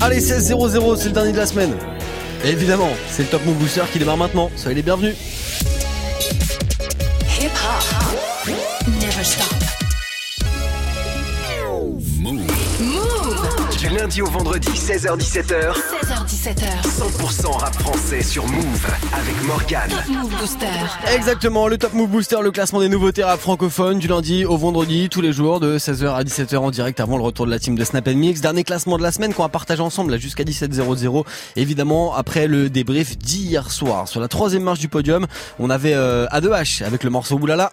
Allez, 16-0-0, c'est le dernier de la semaine. Évidemment, c'est le Top Move Booster qui démarre maintenant. Soyez les bienvenus. Hip hop. Never stop. Lundi au vendredi, 16h-17h, 16h17h. 100% rap français sur Move avec Morgane. Top Move Booster. Exactement, le Top Move Booster, le classement des nouveautés rap francophones du lundi au vendredi, tous les jours de 16h à 17h en direct avant le retour de la team de Snap Mix. Dernier classement de la semaine qu'on va partager ensemble là jusqu'à 17h00. Évidemment, après le débrief d'hier soir. Sur la troisième marche du podium, on avait euh, A2H avec le morceau Oulala.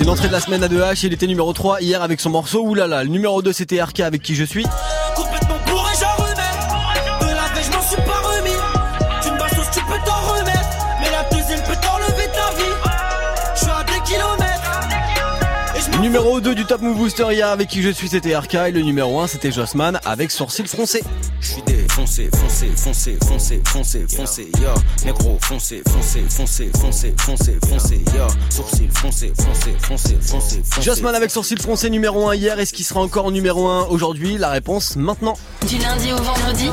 C'est l'entrée de la semaine A2H, il était numéro 3 hier avec son morceau Oulala. Le numéro 2 c'était RK avec qui je suis. Complètement bourré, j'en remets. De la veille, je m'en suis pas remis. Tu me bastos, tu peux t'en remettre. Mais la deuxième peut t'enlever ta vie. Je suis à des kilomètres. Et je m'en Numéro 2 du Top Move Booster hier avec qui je suis c'était RK et le numéro 1 c'était Jossman avec Sourcil. Je suis défoncé, foncé, foncé, foncé, foncé, foncé, ya. Négro, foncé, foncé, foncé, foncé, foncé, foncé, ya. Sourcil, foncé, foncé, foncé, foncé, foncé. Jossman avec Sourcil Froncé numéro 1 hier, est-ce qu'il sera encore numéro 1 aujourd'hui La réponse maintenant. Du lundi au vendredi.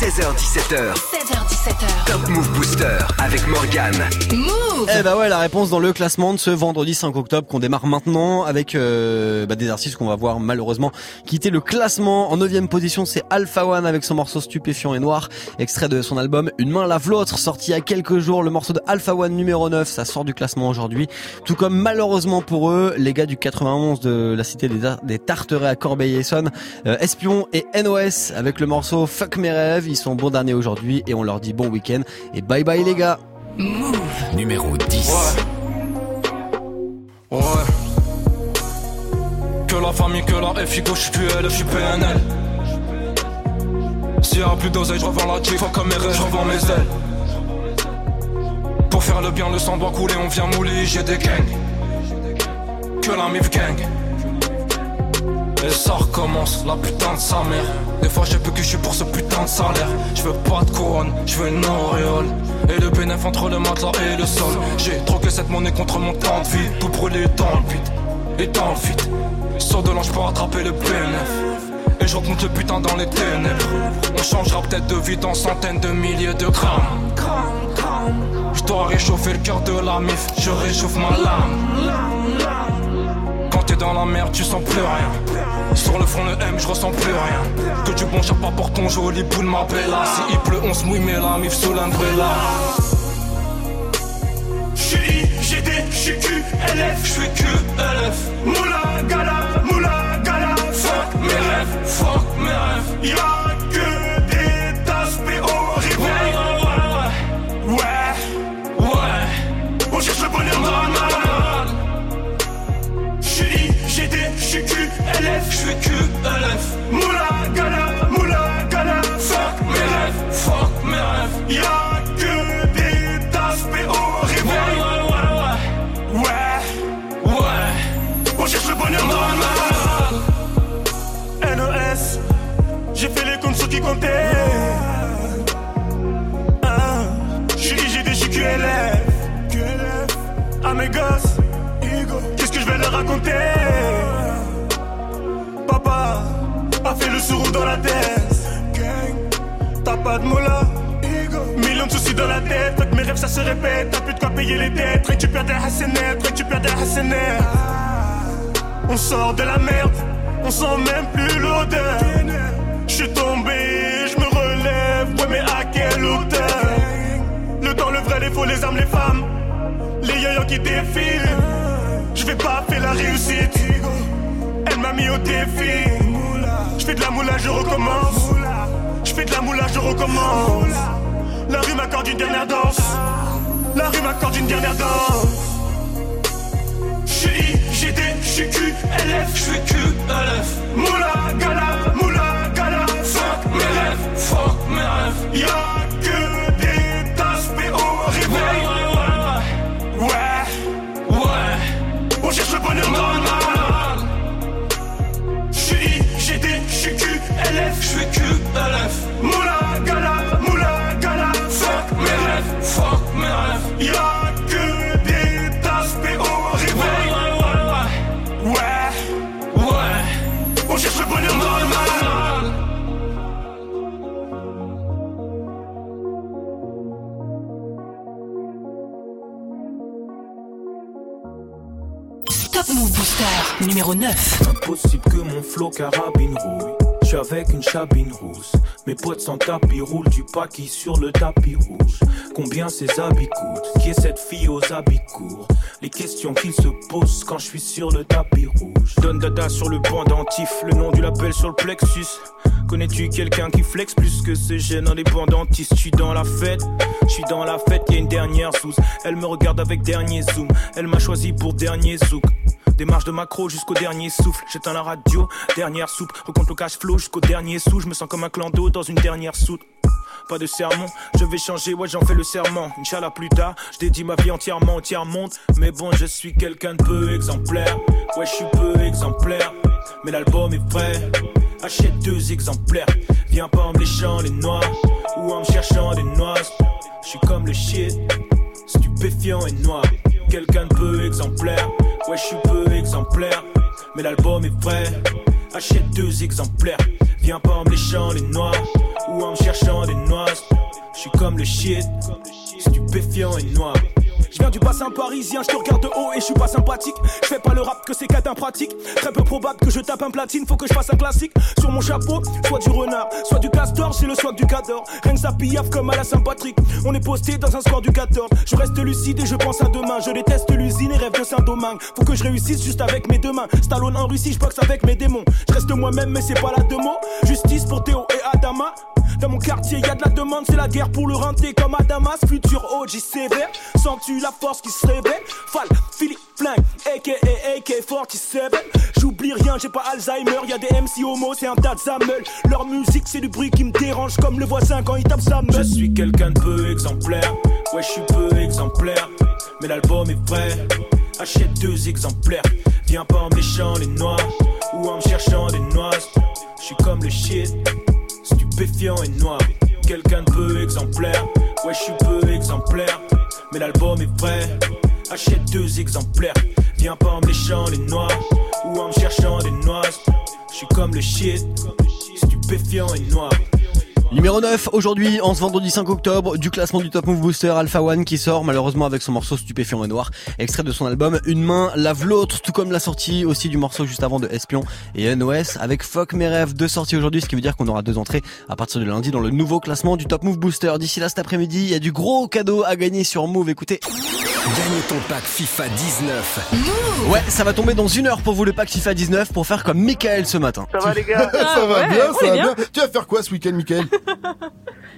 16h-17h, 16h17h. Top Move Booster avec Morgane. Move. Eh bah ouais, la réponse dans le classement de ce vendredi 5 octobre qu'on démarre maintenant avec euh, bah, des artistes qu'on va voir malheureusement quitter le classement. En 9 position, c'est Alpha One avec son morceau stupéfiant et noir, extrait de son album Une main lave l'autre, sorti il y a quelques jours. Le morceau de Alpha One numéro 9, ça sort du classement aujourd'hui. Tout comme malheureusement pour eux, les gars du 91 de la cité des, des Tarterets à Corbeil-Essonne, euh, Espion et NOS avec le morceau Fuck mes rêves, ils sont bons derniers aujourd'hui et on leur dit bon week-end et bye bye les gars. Numéro 10. Ouais. Que la famille, que la FI, gauche, je suis QL, je suis PNL. S'il y a plus d'oseille, je revends la chick, fuck comme mes rêves, je revends mes ailes. Pour faire le bien, le sang doit couler, on vient mouler, j'ai des gangs. Que la mif gang. Et ça recommence, la putain de sa mère. Des fois j'ai peu que je suis pour ce putain de salaire. Je veux pas de couronne, je veux une auréole. Et le bénéf entre le matelas et le sol. J'ai troqué cette monnaie contre mon temps de vie. Tout brûlé dans le vide et dans le vide. Sur de l'ange pour attraper le bénéf. Et je remonte le putain dans les ténèbres. On changera peut-être de vie dans centaines de milliers de grammes. Je dois réchauffer le cœur de la mif, je réchauffe ma lame. Quand t'es dans la merde, tu sens plus rien. Sur le front, le M, je ressens plus rien. Que du bon pas pour ton joli boule, ma bella. Si il pleut, on se mouille, mais la mif sous l'umbrella. J'suis IGD, j'suis QLF, j'suis QLF. Moula gala, moula gala. Fuck mes rêves, fuck mes rêves. Y'a que des tasses PO réveil. Ouais, ouais, ouais. On cherche le bonheur normal. J'suis IGD, j'suis QLF, j'suis QLF. Moula gala, moula. Fuck mes rêves, fuck mes rêves. Y'a qui comptait. Ah, j'suis QLF. QLF. À mes gosses, qu'est-ce que je vais leur raconter? Papa a fait le sourd dans la tête. T'as pas de mots. Millions de soucis dans la tête, fait que mes rêves ça se répète. T'as plus de quoi payer les dettes, récupère des hassenettes, récupère des hassenettes. On sort de la merde, on sent même plus l'odeur. Tombé, j'me relève, ouais mais à quelle hauteur? Le temps, le vrai, les faux, les âmes, les femmes. Les yoyos qui défilent. Je vais pas faire la réussite. Elle m'a mis au défi. Je fais de la moula, je recommence. Je fais de la moula, je recommence. La rue m'accorde une dernière danse. La rue m'accorde une dernière danse. J'suis IGD, j'suis QLF, j'suis QLF. Moula gala, moula gala mes rêves, fuck mes rêves. Y'a que des tasses au réveil. Ouais, ouais, ouais, ouais. On cherche le bonheur normal. J'suis I, GD, j'suis Q, LF, j'suis Q, Moula, gala, moula, gala, fuck mes rêves, fuck mes rêves. Y'a Numéro 9. Impossible que mon flow carabine rouille. Je suis avec une chabine rousse. Mes potes sans tapis roulent du paquis sur le tapis rouge. Combien ces habits coûtent? Qui est cette fille aux habits courts? Les questions qu'ils se posent quand je suis sur le tapis rouge. Donne dada sur le pendentif, le nom du label sur le plexus. Connais-tu quelqu'un qui flex plus que ce jeune indépendantiste Je suis dans la fête, je suis dans la fête, y a une dernière sous. Elle me regarde avec dernier zoom, elle m'a choisi pour dernier zouk. Démarche de macro jusqu'au dernier souffle. J'éteins la radio, dernière soupe. Recompte le cash flow jusqu'au dernier sou. Je me sens comme un clan d'eau dans une dernière soute. Pas de sermon, je vais changer, ouais j'en fais le serment. Inch'Allah plus tard, je dédie ma vie entièrement au tiers-monde. Mais bon, je suis quelqu'un de peu exemplaire. Ouais, je suis peu exemplaire. Mais l'album est prêt. Achète deux exemplaires. Viens pas en me léchant les noix ou en me cherchant des noix. Je suis comme le shit, stupéfiant et noir. Quelqu'un de peu exemplaire. Ouais, je suis peu exemplaire. Mais l'album est prêt. Achète deux exemplaires. Viens pas en me léchant les noix ou en me cherchant des noix. Je suis comme le shit, stupéfiant et noir. Je viens du bassin parisien, je te regarde de haut et je suis pas sympathique. Je fais pas le rap que c'est cadin pratique. Très peu probable que je tape un platine, faut que je fasse un classique. Sur mon chapeau, soit du renard, soit du castor, j'ai le swag du cador. Rien que ça comme à la Saint-Patrick. On est posté dans un score du 14. Je reste lucide et je pense à demain. Je déteste l'usine et rêve de Saint-Domingue. Faut que je réussisse juste avec mes deux mains. Stallone en Russie, je boxe avec mes démons. Je reste moi-même, mais c'est pas la deux mots. Justice pour Théo et Adama. Dans mon quartier, y a de la demande, c'est la guerre pour le renter comme Adamas. Futur OG sévère, sens-tu la force qui se réveille Fall, Philippe, Flingue, aka AK-47. J'oublie rien, j'ai pas Alzheimer, y a des MC homo, c'est un tas de. Leur musique, c'est du bruit qui me dérange comme le voisin quand il tape sa meule. Je suis quelqu'un de peu exemplaire, ouais, je suis peu exemplaire. Mais l'album est prêt, achète deux exemplaires. Viens pas en me léchant les noix ou en me cherchant des noix. Je suis comme le shit stupéfiant et noir. Quelqu'un de peu exemplaire, ouais, je suis peu exemplaire. Mais l'album est prêt, achète deux exemplaires. Viens pas en me léchant les noix ou en me cherchant des noix. Je suis comme le shit, stupéfiant et noir. Numéro 9, aujourd'hui, en ce vendredi 5 octobre, du classement du Top Move Booster Alpha One qui sort malheureusement avec son morceau Stupéfiant et Noir, extrait de son album Une main lave l'autre, tout comme la sortie aussi du morceau juste avant de Espion et NOS avec Fuck mes rêves, deux sorties aujourd'hui, ce qui veut dire qu'on aura deux entrées à partir de lundi dans le nouveau classement du Top Move Booster. D'ici là cet après-midi, il y a du gros cadeau à gagner sur Move, écoutez. Gagne ton pack FIFA 19. Ouais, ça va tomber dans une heure pour vous le pack FIFA 19 pour faire comme Michael ce matin. Ça va les gars ça va ouais, bien, ça va bien. bien. Tu vas faire quoi ce week-end, Mickaël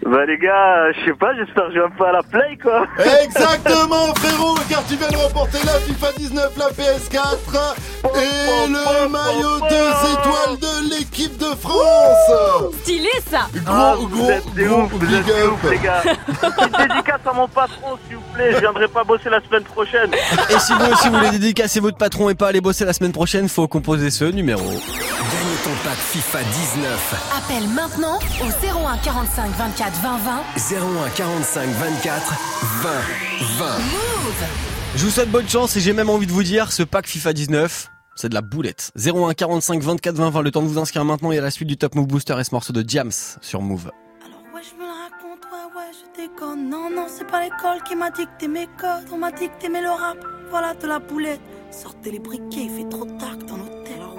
Bah les gars, je sais pas, j'espère que je vais un peu à la play quoi. Exactement, frérot, car tu viens de remporter la FIFA 19, la PS4 et le maillot deux étoiles de l'équipe de France. Stylé ça Gros, Ah, gros, vous êtes des gros ouf, vous big êtes des up. ouf les gars. Une dédicace à mon patron s'il vous plaît, je viendrai pas bosser la semaine prochaine. Et si vous aussi voulez dédicacer votre patron et pas aller bosser la semaine prochaine, faut composer ce numéro. Gagne ton pack FIFA 19. Appelle maintenant au 01 45 24 20 20. 01 45 24 20 20. Je vous souhaite bonne chance et j'ai même envie de vous dire, ce pack FIFA 19, c'est de la boulette. 01 45 24 20 20, le temps de vous inscrire maintenant et à la suite du Top Move Booster et ce morceau de Jams sur Move. Alors ouais je me la raconte, ouais ouais je déconne Non non c'est pas l'école qui m'a dicté mes codes On m'a dicté mais le rap, voilà de la boulette Sortez les briquets, il fait trop tard dans Alors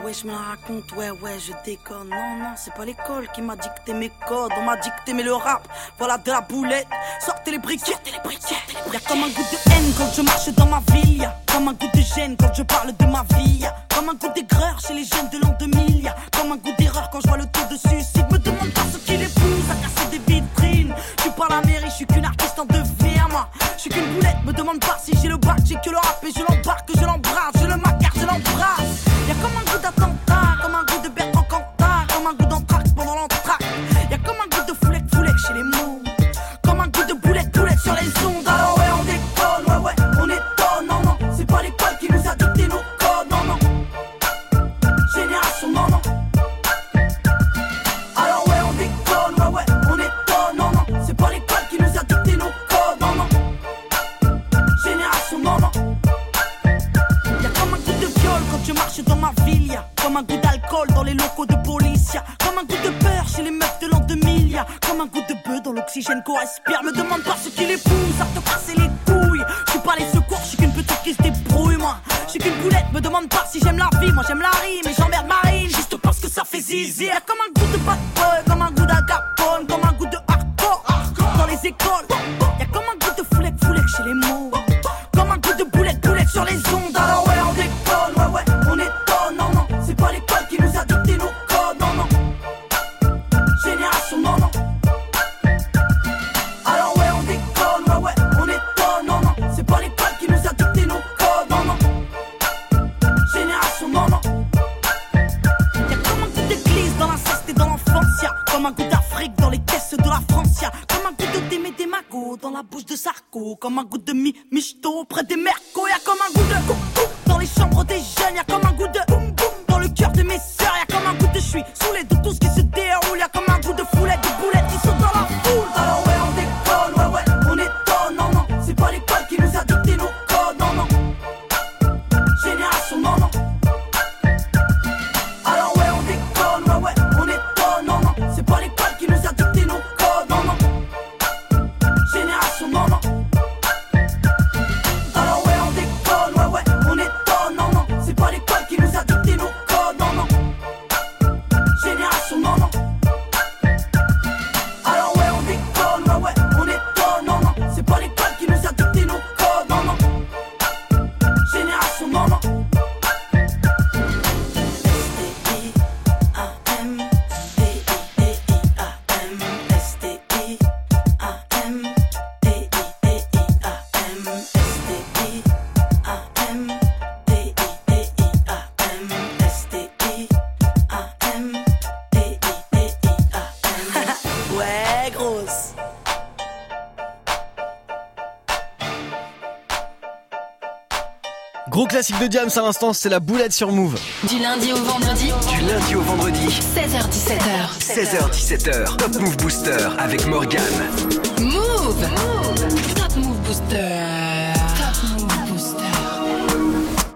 ouais je me la raconte, ouais ouais je déconne. Non non c'est pas l'école qui m'a dicté mes codes. On m'a dicté mais le rap, voilà de la boulette. Sortez les briquets, sortez les briquets Y'a comme un goût de haine quand je marche dans ma ville Y'a. Comme un goût de gêne quand je parle de ma vie Y'a. Comme un goût d'aigreur chez les jeunes de l'an 2000 Y'a. Comme un goût d'erreur quand je vois le taux de suicide. Me demande pas ce qui les pousse à casser des vitrines. Je suis pas la mairie, je suis qu'une artiste en devenir moi. Je suis qu'une boulette, me demande pas si j'ai le bac J'ai que le rap et je l'embarque, bœuf dans classique de Jams à l'instant, c'est la boulette sur Move. Du lundi au vendredi, Du lundi au vendredi, 16h17h. 16h17h, Top Move Booster avec Morgane. Move Top Move Booster. Top Move Booster.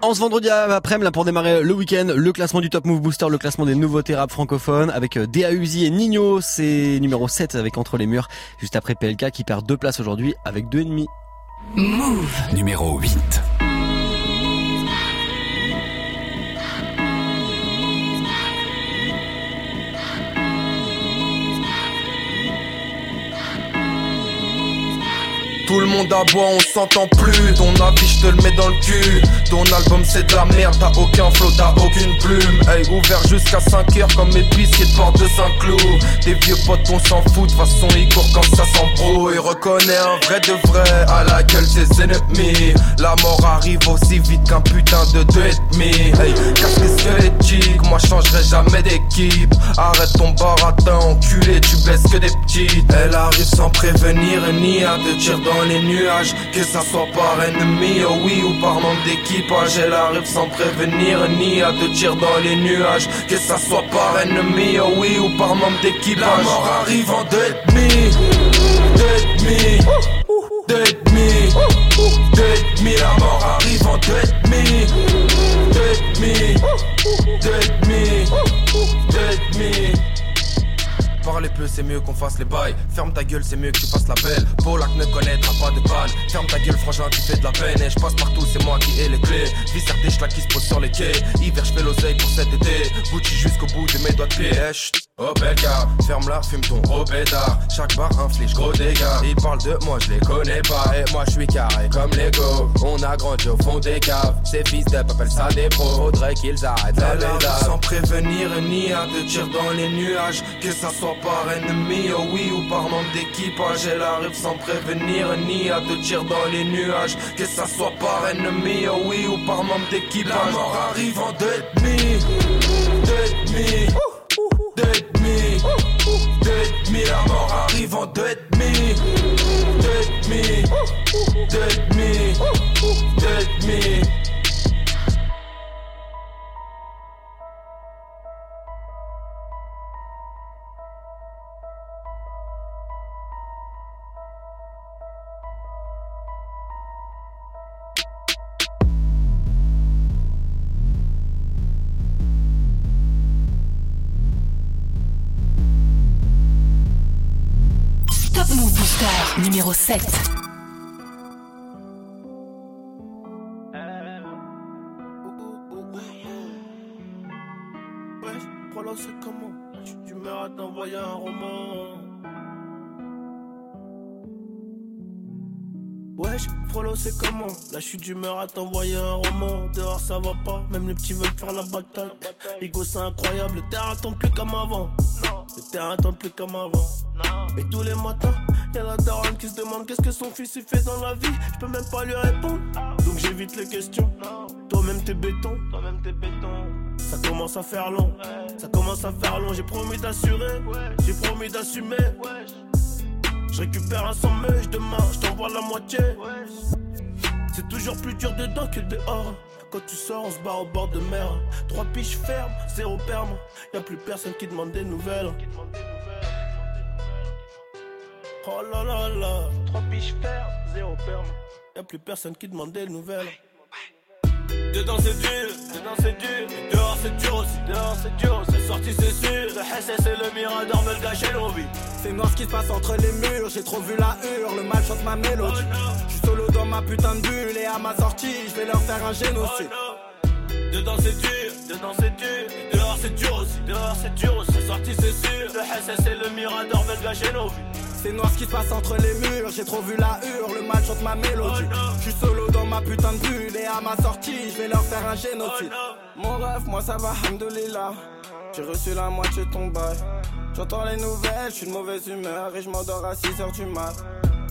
En ce vendredi après-midi, là, pour démarrer le week-end, le classement du Top Move Booster, le classement des nouveautés rap francophones, avec euh, Dea Uzi et Nino, c'est numéro 7 avec Entre les murs, juste après PLK qui perd deux places aujourd'hui avec deux ennemis. Move. Numéro 8. Tout le monde aboie, on s'entend plus. Ton avis, je te le mets dans le cul. Ton album, c'est de la merde, t'as aucun flow, t'as aucune plume. Hey, ouvert jusqu'à 5 heures comme pistes de porte de Saint-Cloud. Des vieux potes, on s'en fout, de façon, ils courent quand ça s'embrouille. Reconnais un vrai de vrai à la gueule ses ennemis. La mort arrive aussi vite qu'un putain de deux et demi. Hey, casse les squelettiques, moi changerai jamais d'équipe. Arrête ton baratin, enculé, tu baisses que des petites. Elle arrive sans prévenir ni à te tirer dans les nuages. Que ça soit par ennemi, oh oui, ou par manque d'équipage. Elle arrive sans prévenir ni à te tirer dans les nuages. Que ça soit par ennemi, oh oui, ou par manque d'équipage. La mort arrive en deux et demi, deux et demi, deux et demi, deux. La mort arrive en deux et demi, deux et demi, deux et demi, deux et demi. Parler peu, c'est mieux qu'on fasse les bails. Ferme ta gueule, c'est mieux que tu fasses la belle. Polak ne connaîtra pas de balle. Ferme ta gueule, frangin, tu fais de la peine. Et je passe partout, c'est moi qui ai les clés. Visser des qui se posent sur les quais. Hiver, je fais l'oseille pour cet été. Gucci jusqu'au bout de mes doigts de pied. Eh. Oh bel gars, ferme-la, fume ton gros pétard. Chaque bar inflige gros dégâts. Ils parlent de moi, je les connais pas. Et moi, je suis carré comme Lego. On a grandi au fond des caves. Ces fils d'up appellent ça des pros. Faudrait qu'ils arrêtent la bédave. Sans prévenir ni à te tirer dans les nuages. Que ça soit par ennemi, oh oui, ou par manque d'équipage. Elle arrive sans prévenir ni à te tirer dans les nuages. Que ça soit par ennemi, oh oui, ou par manque d'équipage. La mort arrive en deux et demi, deux et demi, deux La mort arrive en deux et demi, deux et demi, deux et. numéro 7. c'est comment tu, tu m'as d'envoyer un roman. Wesh, frollo c'est comment Là je suis d'humeur à t'envoyer un roman Dehors ça va pas, même les petits veulent faire la bataille Ego c'est incroyable, le terrain tombe plus comme avant Le terrain tombe plus comme avant Mais tous les matins y'a la daronne qui se demande Qu'est-ce que son fils il fait dans la vie Je peux même pas lui répondre Donc j'évite les questions Toi-même t'es béton Toi-même t'es béton ça commence à faire long, ça commence à faire long. J'ai promis d'assurer, j'ai promis d'assumer. Je récupère un mèche demain, je t'envoie la moitié. C'est toujours plus dur dedans que dehors. Quand tu sors, on se barre au bord de mer. Trois piches fermes, zéro perme. Y a plus personne qui demande des nouvelles. Oh là là là. Trois piches fermes, zéro perme. Y a plus personne qui demande des nouvelles. Dedans c'est dur, dedans c'est dur, dehors c'est dur aussi, dehors c'est dur, c'est sorti c'est sûr, le SS et le Mirador me le gâchaient l'envie. C'est noir ce qui se passe entre les murs, j'ai trop vu la hure, le mal chante ma mélodie. Je suis solo dans ma putain de bulle et à ma sortie, je vais leur faire un génocide. Dedans c'est dur, dedans c'est dur, dehors c'est dur aussi, dehors c'est dur c'est sorti c'est sûr, le SS et le Mirador me le gâchaient nos vies. C'est noir ce qui se passe entre les murs, j'ai trop vu la hure, le mal chante ma mélodie. Je suis solo dans ma putain de bulle et à ma sortie, je vais leur faire un génocide. Mon rêve, moi ça va, hamdoulilah. J'ai reçu la moitié de ton bail. J'entends les nouvelles, je suis de mauvaise humeur et je m'endors à 6h du mat.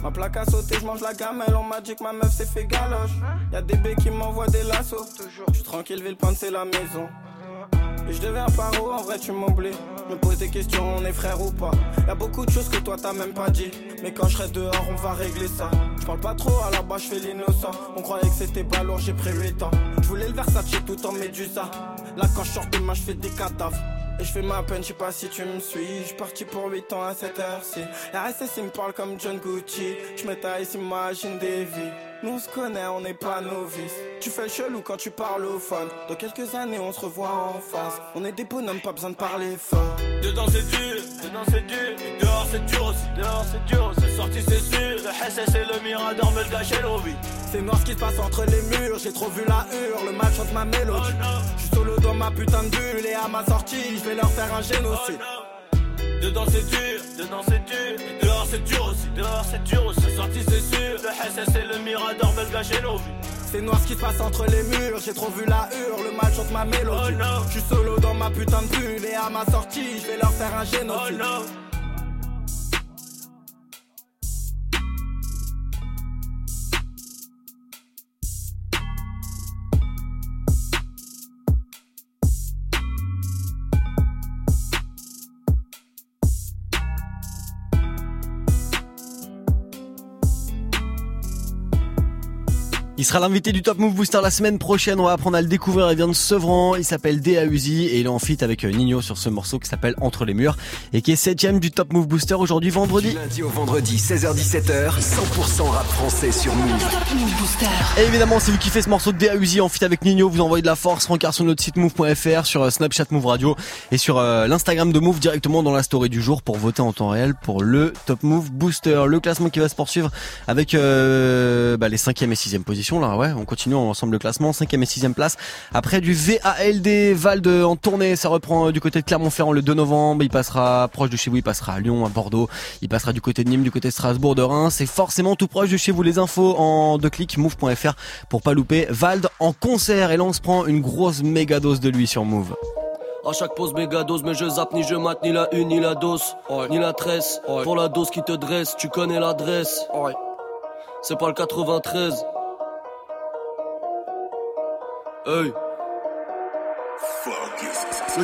Ma plaque a sauté, je mange la gamelle, on m'a dit que ma meuf s'est fait galoche. Y'a des bébés qui m'envoient des lassos. Je suis tranquille, Villepinte c'est la maison. Et je deviens paro, en vrai tu m'oublies. Me pose des questions, on est frère ou pas. Y'a beaucoup de choses que toi t'as même pas dit. Mais quand je serai dehors, on va régler ça. Je parle pas trop, à la base je fais l'innocent. On croyait que c'était pas j'ai pris 8 ans. Je voulais le Versace tout en médusa. Là quand je sors demain, je fais des cadavres. Et je fais ma peine, je sais pas si tu me suis. Je parti pour 8 ans à cette heure-ci. RSS il me parle comme John Gucci. Je me taille, s'imagine des vies. Nous on se connaît, on n'est pas novices. Tu fais le chelou quand tu parles au phone. Dans quelques années, on se revoit en face. On est des bonhommes, pas besoin de parler fort. Dedans c'est dur, dedans c'est dur, et dehors c'est dur aussi, dehors c'est dur, c'est sorti c'est sûr, le SS et le Mirador me le gâchaient l'envie. C'est noir ce qui se passe entre les murs, j'ai trop vu la hure, le mal chante ma mélodie. Je suis solo dans ma putain de bulle et à ma sortie, je vais leur faire un génocide. Dedans c'est dur, dedans c'est dur, et dehors c'est dur aussi, dehors c'est dur aussi, sorti c'est sûr, le SS et le Mirador me le gâchaient l'envie. C'est noir ce qui se passe entre les murs, j'ai trop vu la hure, le mal chante ma mélodie. Je suis solo dans ma putain de bulle. Et à ma sortie, je vais leur faire un génocide. Il sera l'invité du Top Move Booster la semaine prochaine. On va apprendre à le découvrir. Il vient de Sevran. Il s'appelle Dea Uzi et il est en feat avec euh, Nino sur ce morceau qui s'appelle Entre les murs et qui est septième du Top Move Booster aujourd'hui vendredi. Du lundi au vendredi, 16h-17h, 100% rap français sur Move. Et évidemment, si vous kiffez ce morceau de Dea Uzi en feat avec Nino, vous envoyez de la force, rencard sur notre site move.fr, sur euh, Snapchat Move Radio et sur euh, l'Instagram de Move directement dans la story du jour pour voter en temps réel pour le Top Move Booster. Le classement qui va se poursuivre avec euh, bah, les cinquième et sixième positions là. Ouais, on continue ensemble le classement, cinquième et sixième place. Après du VALD Valde en tournée, ça reprend euh, du côté de Clermont-Ferrand le 2 novembre. Il passera proche de chez vous, il passera à Lyon, à Bordeaux, il passera du côté de Nîmes, du côté de Strasbourg, de Reims. C'est forcément tout proche de chez vous. Les infos en deux clics move.fr pour pas louper Vald en concert. Et là on se prend une grosse méga dose de lui sur Move. À chaque pause méga dose, mais je zappe ni je mate ni la une ni la dose, ni la tresse. Pour la dose qui te dresse, tu connais l'adresse. C'est pas le 93. Le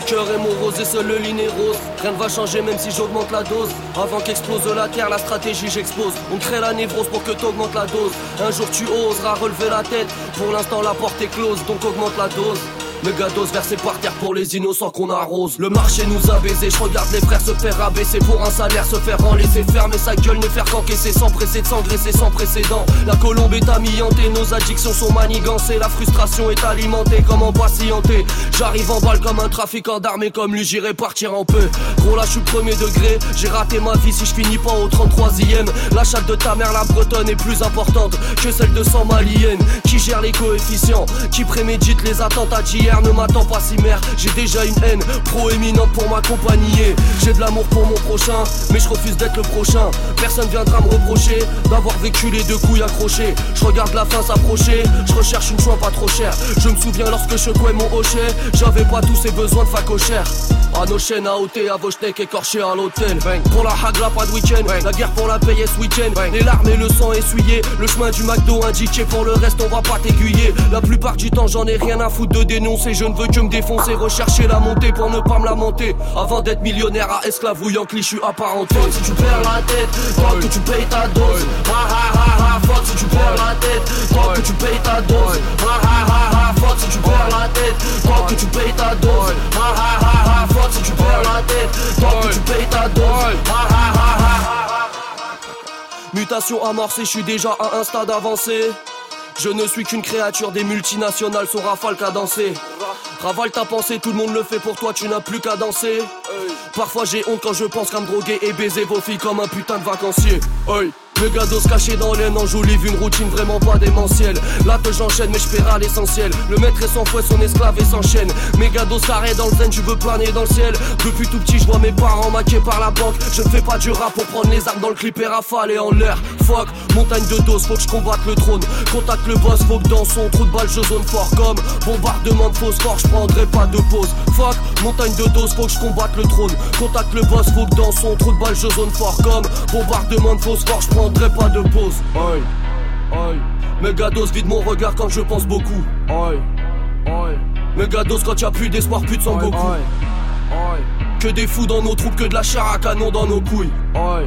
cœur est morose et seul le lit est rose. Rien ne va changer même si j'augmente la dose. Avant qu'explose la terre, la stratégie j'expose. On crée la névrose pour que t'augmentes la dose. Un jour tu oseras relever la tête. Pour l'instant la porte est close, donc augmente la dose. Méga dose versée par terre pour les innocents qu'on arrose. Le marché nous a baisé, je regarde les frères se faire rabaisser pour un salaire, se faire en laisser fermer sa gueule, ne faire qu'encaisser sans presser de s'engraisser sans précédent. La colombe est amiantée, nos addictions sont manigancées, la frustration est alimentée, comment patienter J'arrive en balle comme un trafiquant d'armée, comme lui j'irai partir en peu. Gros là je suis premier degré, j'ai raté ma vie si je finis pas au 33ème. La chatte de ta mère, la bretonne, est plus importante que celle de 100 maliennes. Qui gère les coefficients, qui prémédite les attentats hier ne m'attend pas si mère J'ai déjà une haine proéminente pour m'accompagner. J'ai de l'amour pour mon prochain Mais je refuse d'être le prochain. Personne viendra me reprocher D'avoir vécu les deux couilles accrochées. Je regarde la fin s'approcher Je recherche une choix pas trop chère. Je me souviens lorsque je couais mon hochet J'avais pas tous ces besoins de facochère. À nos chaînes à ôter, à vos écorchés à l'hôtel. Pour la hagla pas de week-end. La guerre pour la payer ce week-end. Les larmes et le sang essuyé Le chemin du McDo indiqué. Pour le reste on va pas t'aiguiller. La plupart du temps j'en ai rien à foutre de dénoncer Je ne veux que me défoncer. Rechercher la montée pour ne pas me lamenter. Avant d'être millionnaire à je suis apparenté Si tu perds la tête Toi que tu payes ta dose. Ha ha ha ha Fuck si tu perds la tête Toi que tu payes ta dose. Ha ha ha ha Fuck si tu perds la tête Toi que tu payes ta dose. Ha ha ha ha Fuck si tu perds la tête Toi que tu payes ta dose. Ha ha ha ha. Mutation amorcée, je suis déjà à un stade avancé je ne suis qu'une créature des multinationales, son rafale qu'à danser. Ravale ta pensée, tout le monde le fait pour toi, tu n'as plus qu'à danser. Parfois j'ai honte quand je pense qu'à me droguer et baiser vos filles comme un putain de vacancier. Le gados caché dans l'aine enjolive une routine vraiment pas démentielle. Là que j'enchaîne, mais je à l'essentiel. Le maître est sans fouet, son esclave et s'enchaîne. Mes gados carrés dans le zen, tu veux planer dans le ciel. Depuis tout petit, je vois mes parents maqués par la banque. Je ne fais pas du rap pour prendre les armes dans le clip et rafaler en l'air. Fuck, montagne de doses, faut que je combatte le trône. Contacte le boss, faut que dans son trou de balle je zone fort comme bombardement de phosphore, je prendrai pas de pause. Fuck, montagne de doses, faut que je combatte le trône. Contacte le boss, faut que dans son trou de balle je zone fort comme bombardement de phosphore, je pas de pause. Oi, oi. Megados vide mon regard quand je pense beaucoup. Oi, oi. Megados quand y'a plus d'espoir, plus de sang Goku. Que des fous dans nos troupes, que de la chair à canon dans nos couilles. Oi.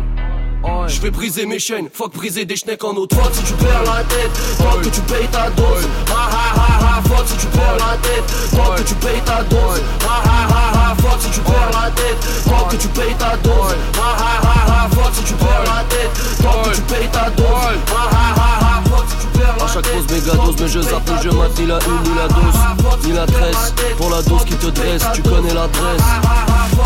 Je vais briser mes chaînes, fuck briser des schnecks en autre Fuck si tu perds la tête, fuck que tu payes ta dose Ha ha ha ha, fuck si tu perds la tête, fuck que tu payes ta dose Ha ha ha ha, fuck si tu perds la tête, fuck que tu payes ta dose Ha ha ha ha, fuck si tu perds la tête, fuck que tu payes ta dose Ha ha ha ha, fuck si tu perds la tête A chaque pause méga dose, mais je zappe je mate ni la une ni la dose Ni la tresse, pour la dose qui te dresse, tu connais l'adresse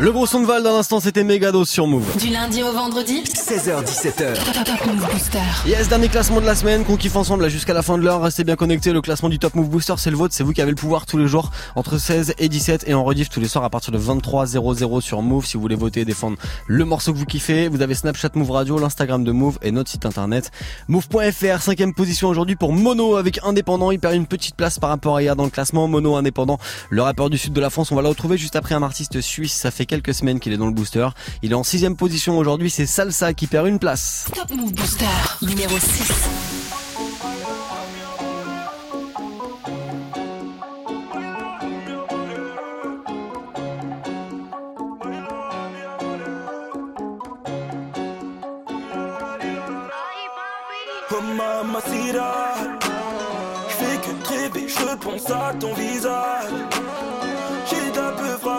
le gros son de Val d'un instant, c'était Megados sur Move. Du lundi au vendredi 16h17h. Top Move Booster. Yes, dernier classement de la semaine qu'on kiffe ensemble là jusqu'à la fin de l'heure. Restez bien connectés. Le classement du Top Move Booster, c'est le vôtre. C'est vous qui avez le pouvoir tous les jours entre 16 et 17 et en rediff tous les soirs à partir de 23.00 sur Move. Si vous voulez voter et défendre le morceau que vous kiffez, vous avez Snapchat Move Radio, l'Instagram de Move et notre site internet move.fr. Cinquième position aujourd'hui pour Mono avec Indépendant. Il perd une petite place par rapport à hier dans le classement. Mono Indépendant, le rappeur du sud de la France. On va le retrouver juste après un artiste suisse. Ça fait quelques semaines qu'il est dans le booster. Il est en sixième position aujourd'hui, c'est Salsa qui perd une place. Top Move Booster, numéro 6. Oh mamacita, je fais que rêver, je pense à ton visage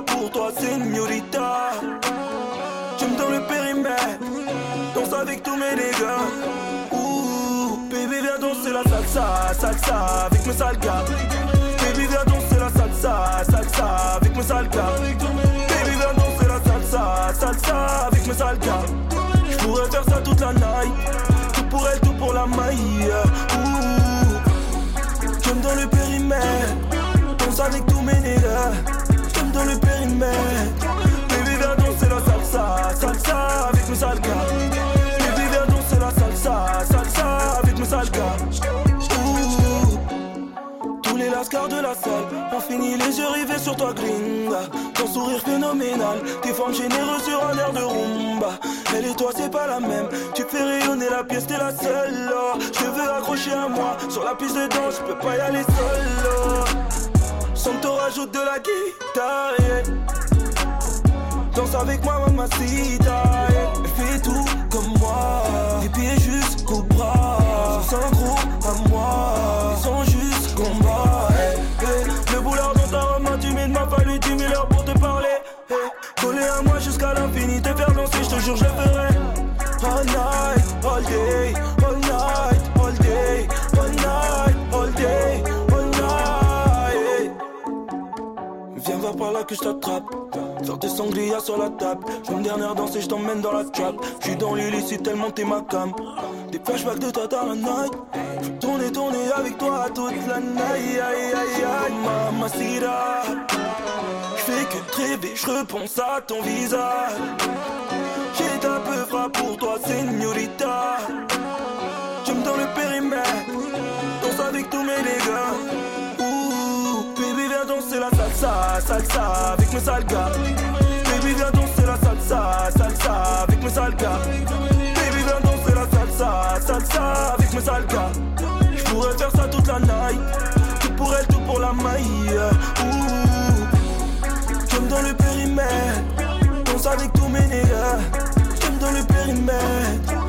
pour toi, señorita. J'aime dans le périmètre, danse avec tous mes dégâts. Ouh, baby, viens danser la salsa, salsa avec mes sales gars. Baby, viens danser la salsa, salsa avec mes sales gars. Baby, viens danser la salsa, salsa avec mes sales gars. J'pourrais faire ça toute la night, tout pour elle, tout pour la maille. Ouh, j'aime dans le périmètre, danse avec tous mes nègres Lascars de la salle ont fini les yeux rivés sur toi, gringa. Ton sourire phénoménal, tes formes généreuses sur un air de rumba. Elle et toi, c'est pas la même. Tu fais rayonner la pièce, t'es la seule. Je veux accrocher à moi sur la piste de danse, je peux pas y aller seul. Santo rajoute de la guitare. Danse avec moi, mamacita, yeah. Fait tout comme moi. Des pieds jusqu'au bras. Sans gros à moi. Ils sont juste combat. je te jure, je. All night, all day, all night, all day, all night, all day, all night. Viens, va par là que je t'attrape. Faire des sangria sur la table. Je une dernière danse et je t'emmène dans la trap. Je suis dans l'illicite tellement t'es ma cam. Des flashbacks de toi dans la night. Je tourner, tourner avec toi toute la night. Aïe, aïe, aïe, mamacita. J'fais que rêver, je repense à ton visage. J'ai ta peu frappe pour toi, señorita. J'aime dans le périmètre, danse avec tous mes dégâts. Ouh, baby, viens danser la salsa, salsa avec mes sales gars. Baby, viens danser la salsa, salsa avec mes sales gars. Baby, viens danser la salsa, salsa avec mes sales gars. J'pourrais faire ça toute la night, tout pour elle, tout pour la maille. Ouh, j'aime dans le périmètre, avec tous mes nègres. J'aime dans le périmètre,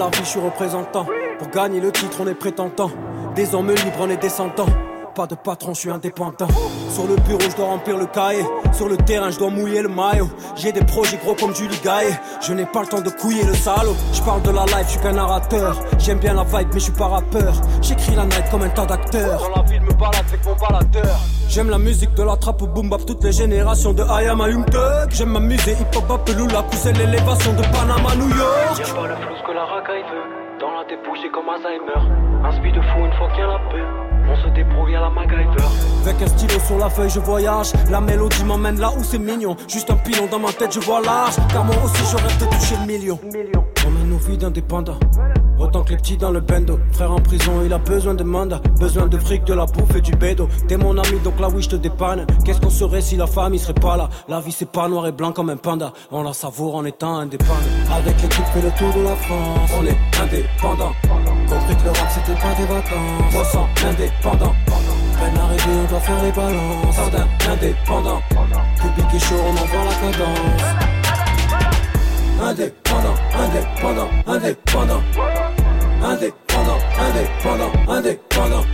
la vie, je suis représentant. Pour gagner le titre, on est prétentant. Des hommes libres, on est descendants. Pas de patron, je suis indépendant. Sur le bureau, je dois remplir le cahier. Sur le terrain, je dois mouiller le maillot. J'ai des projets gros comme Julie Gaillet. Je n'ai pas le temps de couiller le salaud. Je parle de la life, je suis qu'un narrateur. J'aime bien la vibe, mais je suis pas rappeur. J'écris la night comme un tas d'acteurs. Dans la ville, me balade avec mon baladeur. J'aime la musique de la trappe au boom bap, toutes les générations de I am a Young Thug. J'aime m'amuser, hip hop, la pousser l'élévation de Panama, New York. Y'a pas le flou ce que la racaille veut. Dans la tête bouchée comme Alzheimer. Un speed de fou une fois qu'il y a la paix. On se débrouille à la MacGyver. Avec un stylo sur la feuille, je voyage. La mélodie m'emmène là où c'est mignon. Juste un pilon dans ma tête, je vois large. Car moi aussi, je rêve de toucher le million. On mène nos vies d'indépendants. Autant que les petits dans le bendo. Frère en prison, il a besoin de mandat. Besoin de fric, de la bouffe et du bédo. T'es mon ami, donc là oui, je te dépanne. Qu'est-ce qu'on serait si la famille serait pas là? La vie, c'est pas noir et blanc comme un panda. On la savoure en étant indépendant. Avec l'équipe, fait le tour de la France. On est indépendant. Compris que le rap, c'était pas des vacances. On sent indépendant. Peine arrivée, on doit faire les balances. Jardin indépendant. Public et chaud, on envoie la cadence. Indépendant, indépendant, indépendant. Indépendant, indépendant, indépendant.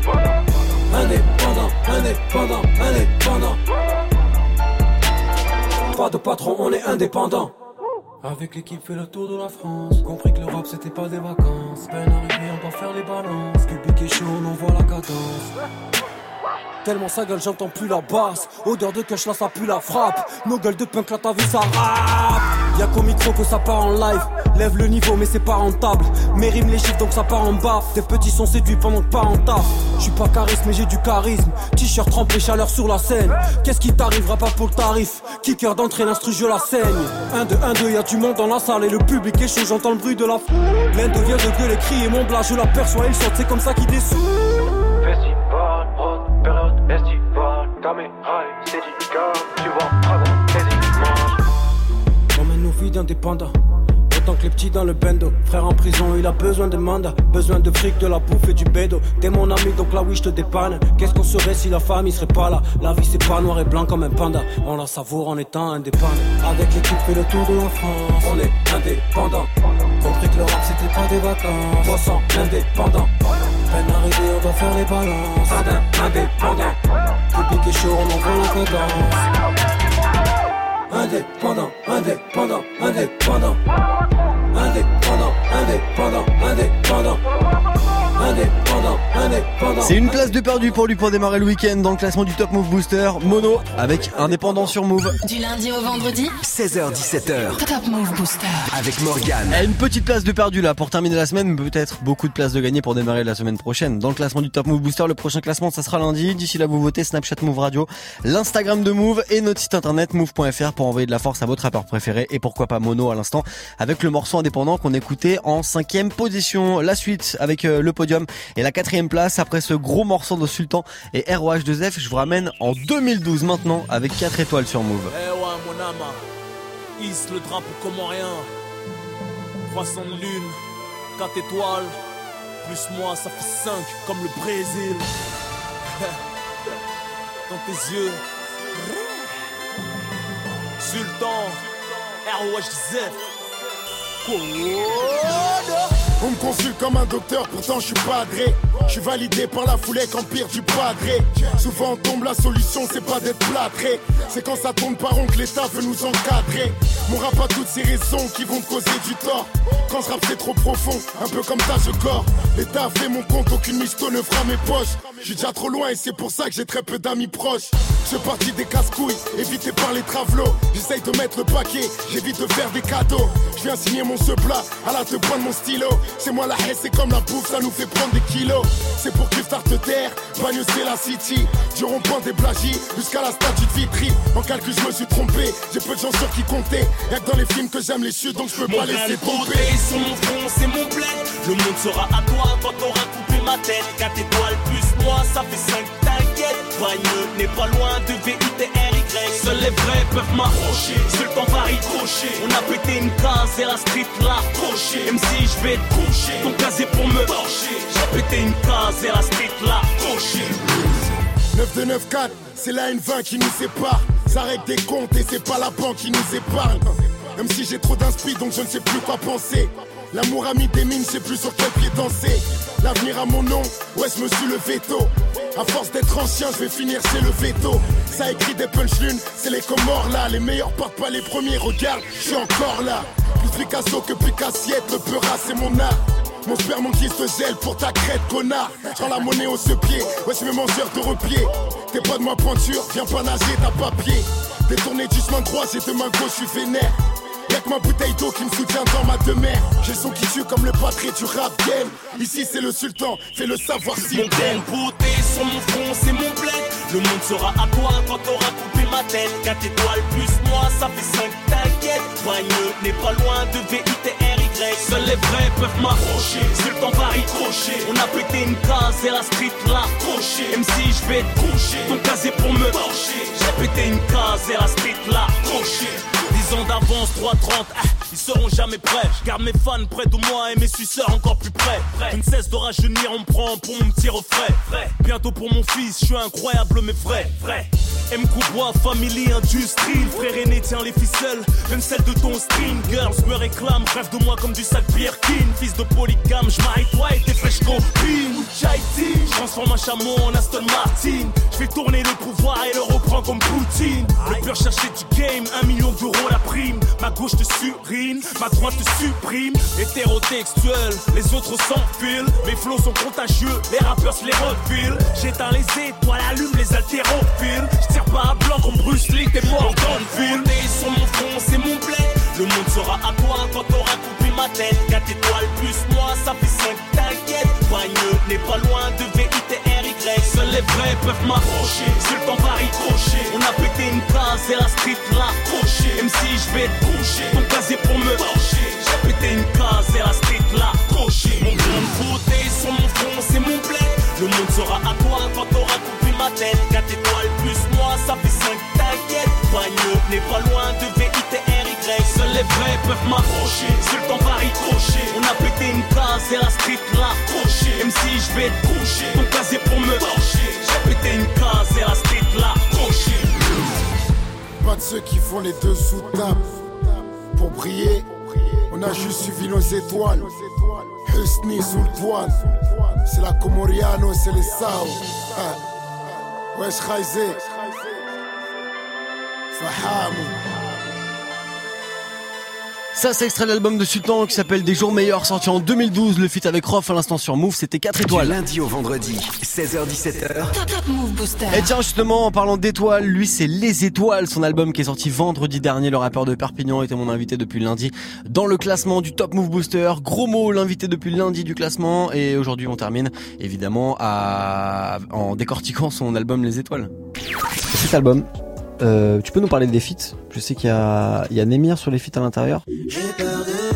Indépendant, indépendant, indépendant. Pas de patron, on est indépendant. Avec l'équipe fait le tour de la France Compris que l'Europe c'était pas des vacances Peine arrivée on doit faire les balances Public est chaud on envoie la cadence Tellement sa gueule j'entends plus la basse Odeur de cash là ça pue la frappe Nos gueules de punk là t'as vu ça rap Y'a qu'au micro que ça part en live. Lève le niveau mais c'est pas rentable. Mes rimes les chiffres donc ça part en baffe. Des petits sont séduits pendant que pas en taf. J'suis pas charisme mais j'ai du charisme. T-shirt trempé chaleur sur la scène. Qu'est-ce qui t'arrivera pas pour le tarif? Kicker d'entrée l'instru je la saigne. 1 2 1 2 y'a du monde dans la salle et le public est chaud. J'entends le bruit de la foule L'un devient de gueuler crier mon blas je l'aperçois il saute c'est comme ça qu'il descend. Festival, rock, période et syndicat. Tu vois, vies d'indépendants. Autant que les petits dans le bendo. Frère en prison, il a besoin de mandat. Besoin de fric, de la bouffe et du bédo. T'es mon ami, donc là oui, je te dépanne. Qu'est-ce qu'on serait si la famille serait pas là? La vie, c'est pas noir et blanc comme un panda. On la savoure en étant indépendant. Avec l'équipe, fait le tour de la France. On est indépendant. Compris que le rap, c'était pas des vacances. On sent indépendant. Peine arrivée, on doit faire les balances. Indépendant. Public est chaud, on envoie la cadence. Indépendant, indépendant, indépendant. Indépendant, indépendant, indépendant. Indépendant, indépendant. C'est une place de perdu pour lui pour démarrer le week-end dans le classement du Top Move Booster. Mono avec Indépendant sur Move. Du lundi au vendredi 16h17h Top Move Booster. avec Morgane. Eh, Une petite place de perdu là pour terminer la semaine, peut-être beaucoup de places de gagner pour démarrer la semaine prochaine. Dans le classement du Top Move Booster, le prochain classement ça sera lundi. D'ici là vous votez Snapchat Move Radio, l'Instagram de Move et notre site internet move.fr pour envoyer de la force à votre rappeur préféré et pourquoi pas Mono à l'instant avec le morceau indépendant qu'on écoutait en cinquième position. La suite avec euh, le podium podium. Et la quatrième place, après ce gros morceau de Sultan et ROH2F, je vous ramène en 2012 maintenant avec 4 étoiles sur Move. Eh ouais, mon âme, hisse le drapeau comme rien. Croissant de lune, 4 étoiles, plus moi, ça fait 5, comme le Brésil. Dans tes yeux, Sultan, ROH2F. On me consulte comme un docteur, pourtant je suis padré. Je suis validé par la foulée qu'empire du padré. Souvent on tombe, la solution c'est pas d'être plâtré. C'est quand ça tombe par rond que l'État veut nous encadrer. Mon rap toutes ces raisons qui vont causer du tort. Quand ce rap c'est trop profond, un peu comme ta je corps. L'État fait mon compte, aucune misto ne fera mes poches. Je suis déjà trop loin et c'est pour ça que j'ai très peu d'amis proches. Je fais partie des casse-couilles, évité par les travelots. J'essaye de mettre le paquet, j'évite de faire des cadeaux. Je viens signer mon ce à la te prendre mon stylo. C'est moi la haine, c'est comme la bouffe, ça nous fait prendre des kilos. C'est pour que start terre, bagne c'est la city. Du rond-point des plagies jusqu'à la statue de Vitry. En calcul, je me suis trompé, j'ai peu de gens sur qui compter. Y'a que dans les films que j'aime les chutes, donc je peux pas laisser tomber. sur mon front, c'est mon bled. Le monde sera à toi quand t'auras coupé ma tête. 4 étoiles plus moi, ça fait 5, t'inquiète. N'est pas loin de VUTRY. Seuls les vrais peuvent m'approcher. Seul temps va y. On a pété une case et la street l'a accroché. Même si je vais te coucher, ton casier pour me torcher. J'ai pété une case et la street l'a accroché. 9294, c'est la N20 qui nous sépare. Ça règle des comptes et c'est pas la banque qui nous épargne. Même si j'ai trop d'inspi, donc je ne sais plus quoi penser. L'amour a mis des mines, je sais plus sur quel pied danser. L'avenir a mon nom, ouais, je me suis le veto. À force d'être ancien, je vais finir chez le veto. Ça écrit des punchlines, c'est les Comores là. Les meilleurs partent pas les premiers, regarde, je suis encore là. Plus Picasso que Picassiette, le peurat c'est mon art. Mon sperme qui se gèle pour ta crête, connard. Prends la monnaie au pied, ouais, c'est mes mangeurs de repied. T'es pas de ma pointure, viens pas nager, t'as pas pied. Détourné du chemin de croix, j'ai de ma gauche, je suis vénère. Que ma bouteille d'eau qui me soutient dans ma demeure. J'ai son qui tue comme le patré du rap game. Ici c'est le sultan, fais le savoir si Mon de beauté sur mon front, c'est mon bled. Le monde sera à toi quand t'auras coupé ma tête. 4 étoiles plus moi, ça fait 5, t'inquiète. Bagneux n'est pas loin de VUTRY. Seuls les vrais peuvent m'approcher. Temps va y crocher. On a pété une case et la street l'a accroché. Même si je vais te coucher, ton casier pour me torcher. J'ai pété une case et la street l'a accroché. 10 ans d'avance, 3.30, ah, ils seront jamais prêts. Je garde mes fans près de moi et mes suceurs encore plus près. Je ne cesse de rajeunir, on me prend pour mon petit refrain. Bientôt pour mon fils, je suis incroyable mais vrai. vrai. M. Coubois, family, industrie. Le frère aîné tient les ficelles, même celle de ton string. Girls me réclament, rêve de moi comme du sac Birkin. Fils de polygame, je marie toi et tes fraîches copines. Je transforme un chameau en Aston Martin. Je fais tourner le pouvoir et le reprends comme Poutine. Le pur chercher du game, un million d'euros prime. Ma gauche te surine, ma droite te supprime. Hétérotextuel, les autres s'enfilent. Mes flots sont contagieux, les rappeurs se les refilent. J'éteins les étoiles, allume les haltérophiles. Je tire pas à blanc comme Bruce Lee, t'es mort dans le film. Sur mon front, c'est mon bled. Le monde sera à toi quand t'auras coupé ma tête. 4 étoiles plus moi, ça fait 5, t'inquiète. Bagneux n'est pas loin les vrais peuvent m'approcher. Va y crocher. On a pété une case et la street l'a accroché. Même si je vais coucher, ton casier pour me torcher. J'ai pété une case et la street l'a accroché. Mon grain de sur mon front, c'est mon bled. Le monde sera à toi quand t'auras coupé ma tête. 4 étoiles plus moi, ça fait 5, t'inquiète. Bagneux n'est pas loin de VITRY. Les vrais peuvent m'approcher. Seul temps va y crocher. On a pété une case et la street l'a accroché. Même si je vais te coucher, ton casier pour me torcher. J'ai pété une case et la street l'a accroché. Pas de ceux qui font les deux sous table. Pour briller, on a juste suivi nos étoiles. Husni sous le poil. C'est la Comoriano, c'est les Sao. Ah. Wesh Khaizé. Fahamou. Ça, c'est extrait de l'album de Sultan qui s'appelle Des jours meilleurs, sorti en 2012. Le feat avec Rof à l'instant sur Move, c'était 4 étoiles. Du lundi au vendredi, 16h17h. Top, top Move Booster. Et tiens, justement, en parlant d'étoiles, lui, c'est Les Étoiles, son album qui est sorti vendredi dernier. Le rappeur de Perpignan était mon invité depuis lundi dans le classement du Top Move Booster. Gros mot, l'invité depuis lundi du classement. Et aujourd'hui, on termine, évidemment, à... en décortiquant son album Les Étoiles. Cet album, euh, tu peux nous parler des feats? Je sais qu'il y a, il sur les feats à l'intérieur. J'ai peur de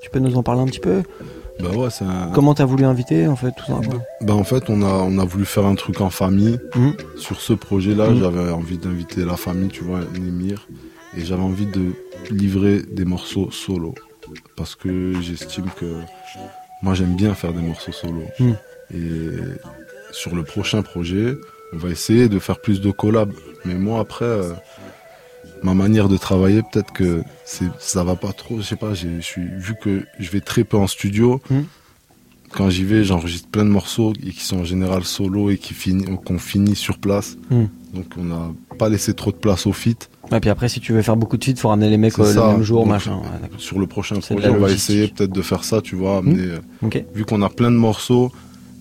Tu peux nous en parler un petit peu? Bah ouais, c'est un... Comment t'as voulu inviter en fait tout ça quoi Bah en fait, on a, on a voulu faire un truc en famille. Mhm. Sur ce projet-là, Mhm. j'avais envie d'inviter la famille, tu vois, Némir. Et j'avais envie de livrer des morceaux solo. Parce que j'estime que moi, j'aime bien faire des morceaux solo. Mhm. Et sur le prochain projet, on va essayer de faire plus de collabs. Mais moi, après, euh, ma manière de travailler, peut-être que c'est, ça va pas trop. Je sais pas, je suis, vu que je vais très peu en studio, Mhm. quand j'y vais, j'enregistre plein de morceaux et qui sont en général solo et qui finit, qu'on finit sur place. Mhm. Donc on n'a pas laissé trop de place au feat. Ouais, puis après, si tu veux faire beaucoup de feats, faut ramener les mecs euh, le même jour, Donc, machin. Ouais, sur le prochain C'est projet, on va essayer peut-être de faire ça, tu vois, amener, euh, vu qu'on a plein de morceaux,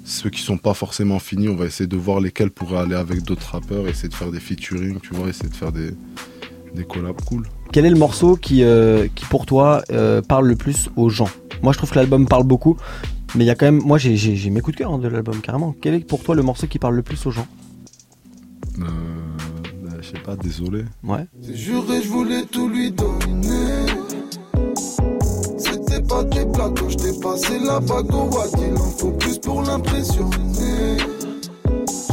ceux qui sont pas forcément finis, on va essayer de voir lesquels pourraient aller avec d'autres rappeurs, essayer de faire des featuring, tu vois, essayer de faire des, des collabs cool. Quel est le morceau qui, euh, qui pour toi, euh, parle le plus aux gens? Moi, je trouve que l'album parle beaucoup, mais il y a quand même. Moi, j'ai- j'ai j'ai mes coups de cœur hein, de l'album, carrément. Quel est pour toi le morceau qui parle le plus aux gens? Euh, euh, je sais pas, désolé. Ouais. Juré, je voulais tout lui donner. C'était pas des blagues quand je t'ai passé la bague au. Il en faut plus pour l'impressionner.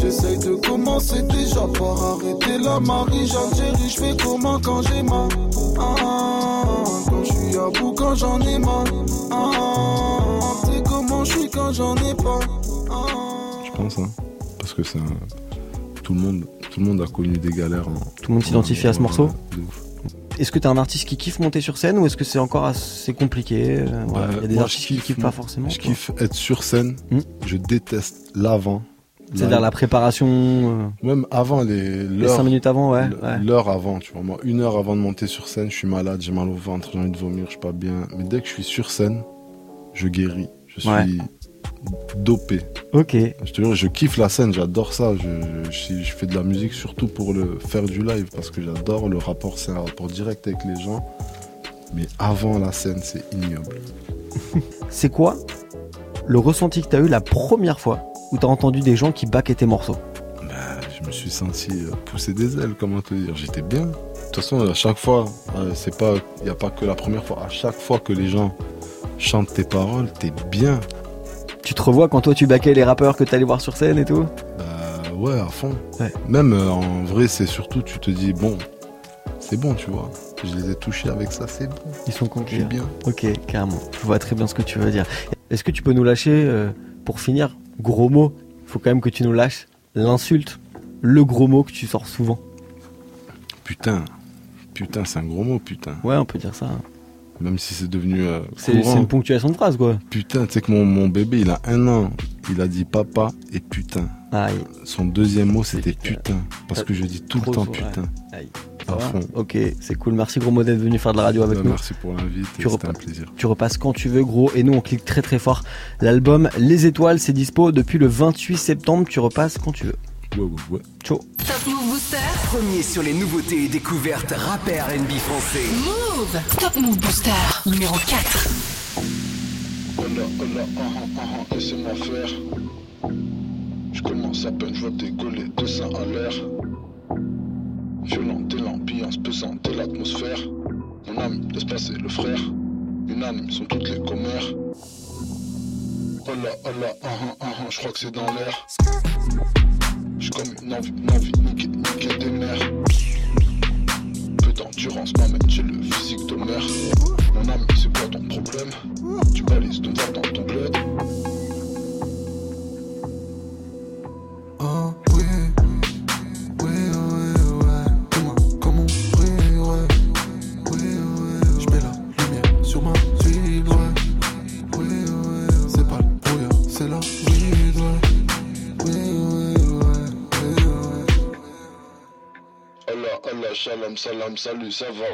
J'essaye de commencer déjà par arrêter la Marie J'Algérie. Je fais comment quand j'ai mal? Ah, quand je suis à bout, quand j'en ai mal. Ah, c'est comment je suis quand j'en ai pas? Je pense, hein. Parce que c'est un... Tout le monde, tout le monde a connu des galères. hein. Tout le monde s'identifie à ce morceau de ouf. Est-ce que t'es un artiste qui kiffe monter sur scène ou est-ce que c'est encore assez compliqué Euh, Il y a des Moi, artistes je qui kiffe, kiffent pas moi, forcément. Je quoi. kiffe être sur scène. Je déteste l'avant. C'est-à-dire la préparation. euh, Même avant les l'heure- cinq minutes avant, ouais. L'heure avant, tu vois. Moi, une heure avant de monter sur scène, je suis malade, j'ai mal au ventre, j'ai envie de vomir, je suis pas bien. Mais dès que je suis sur scène, je guéris. Je suis Ouais. dopé. Ok. Je te jure, je kiffe la scène, j'adore ça. Je, je, je fais de la musique surtout pour le faire du live parce que j'adore le rapport, c'est un rapport direct avec les gens. Mais avant la scène, c'est ignoble. C'est quoi le ressenti que t'as eu la première fois? Où t'as entendu des gens qui baquaient tes morceaux Bah, je me suis senti euh, pousser des ailes, comment te dire. J'étais bien. De toute façon, à chaque fois, euh, c'est pas, il n'y a pas que la première fois. À chaque fois que les gens chantent tes paroles, t'es bien. Tu te revois quand toi tu baquais les rappeurs que t'allais voir sur scène et tout? Bah ouais, à fond. Même euh, en vrai, c'est surtout, tu te dis, bon, c'est bon, tu vois. Je les ai touchés avec ça, c'est bon. Ils sont contents. J'ai bien. Ok, carrément. Je vois très bien ce que tu veux dire. Est-ce que tu peux nous lâcher, euh, pour finir, gros mot, il faut quand même que tu nous lâches l'insulte, le gros mot que tu sors souvent. Putain. Putain, c'est un gros mot, putain. Ouais, on peut dire ça. Même si c'est devenu. euh, C'est une ponctuation de phrase, quoi. Putain, tu sais que mon, mon bébé, il a un an. Il a dit papa et putain. Aïe. Son deuxième mot, c'était putain. Parce que je dis tout le temps putain. ouais. Aïe. À fond. Ok, c'est cool. Merci gros mot d'être venu faire de la radio avec Bah, nous. merci pour l'invite, Tu, c'était un plaisir. tu repasses quand tu veux, gros. Et nous, on clique très très fort. L'album Les Étoiles, c'est dispo depuis le 28 septembre. Tu repasses quand tu veux. Ouais, ouais, ouais. Ciao. Top Move Booster. Premier sur les nouveautés et découvertes rappeurs NB français. Move. Top Move Booster. Numéro 4. Hola, hola, ah, ah, ah, laissez-moi faire. Je commence à peine, je vois décoller, deux seins à l'air. Violente et l'ambiance pesante et l'atmosphère. Mon ami, laisse passer le frère. Unanime sont toutes les commères. Hola, hola, ah, ah, ah, ah, je crois que c'est dans l'air. J'ai comme une envie, envie, niquer, niquer des mères. Peu d'endurance m'amène chez le physique de mère. Mon ami, c'est quoi ton problème? Tu balises de me voir dans ton bled. Shalom, salam, salut, ça va.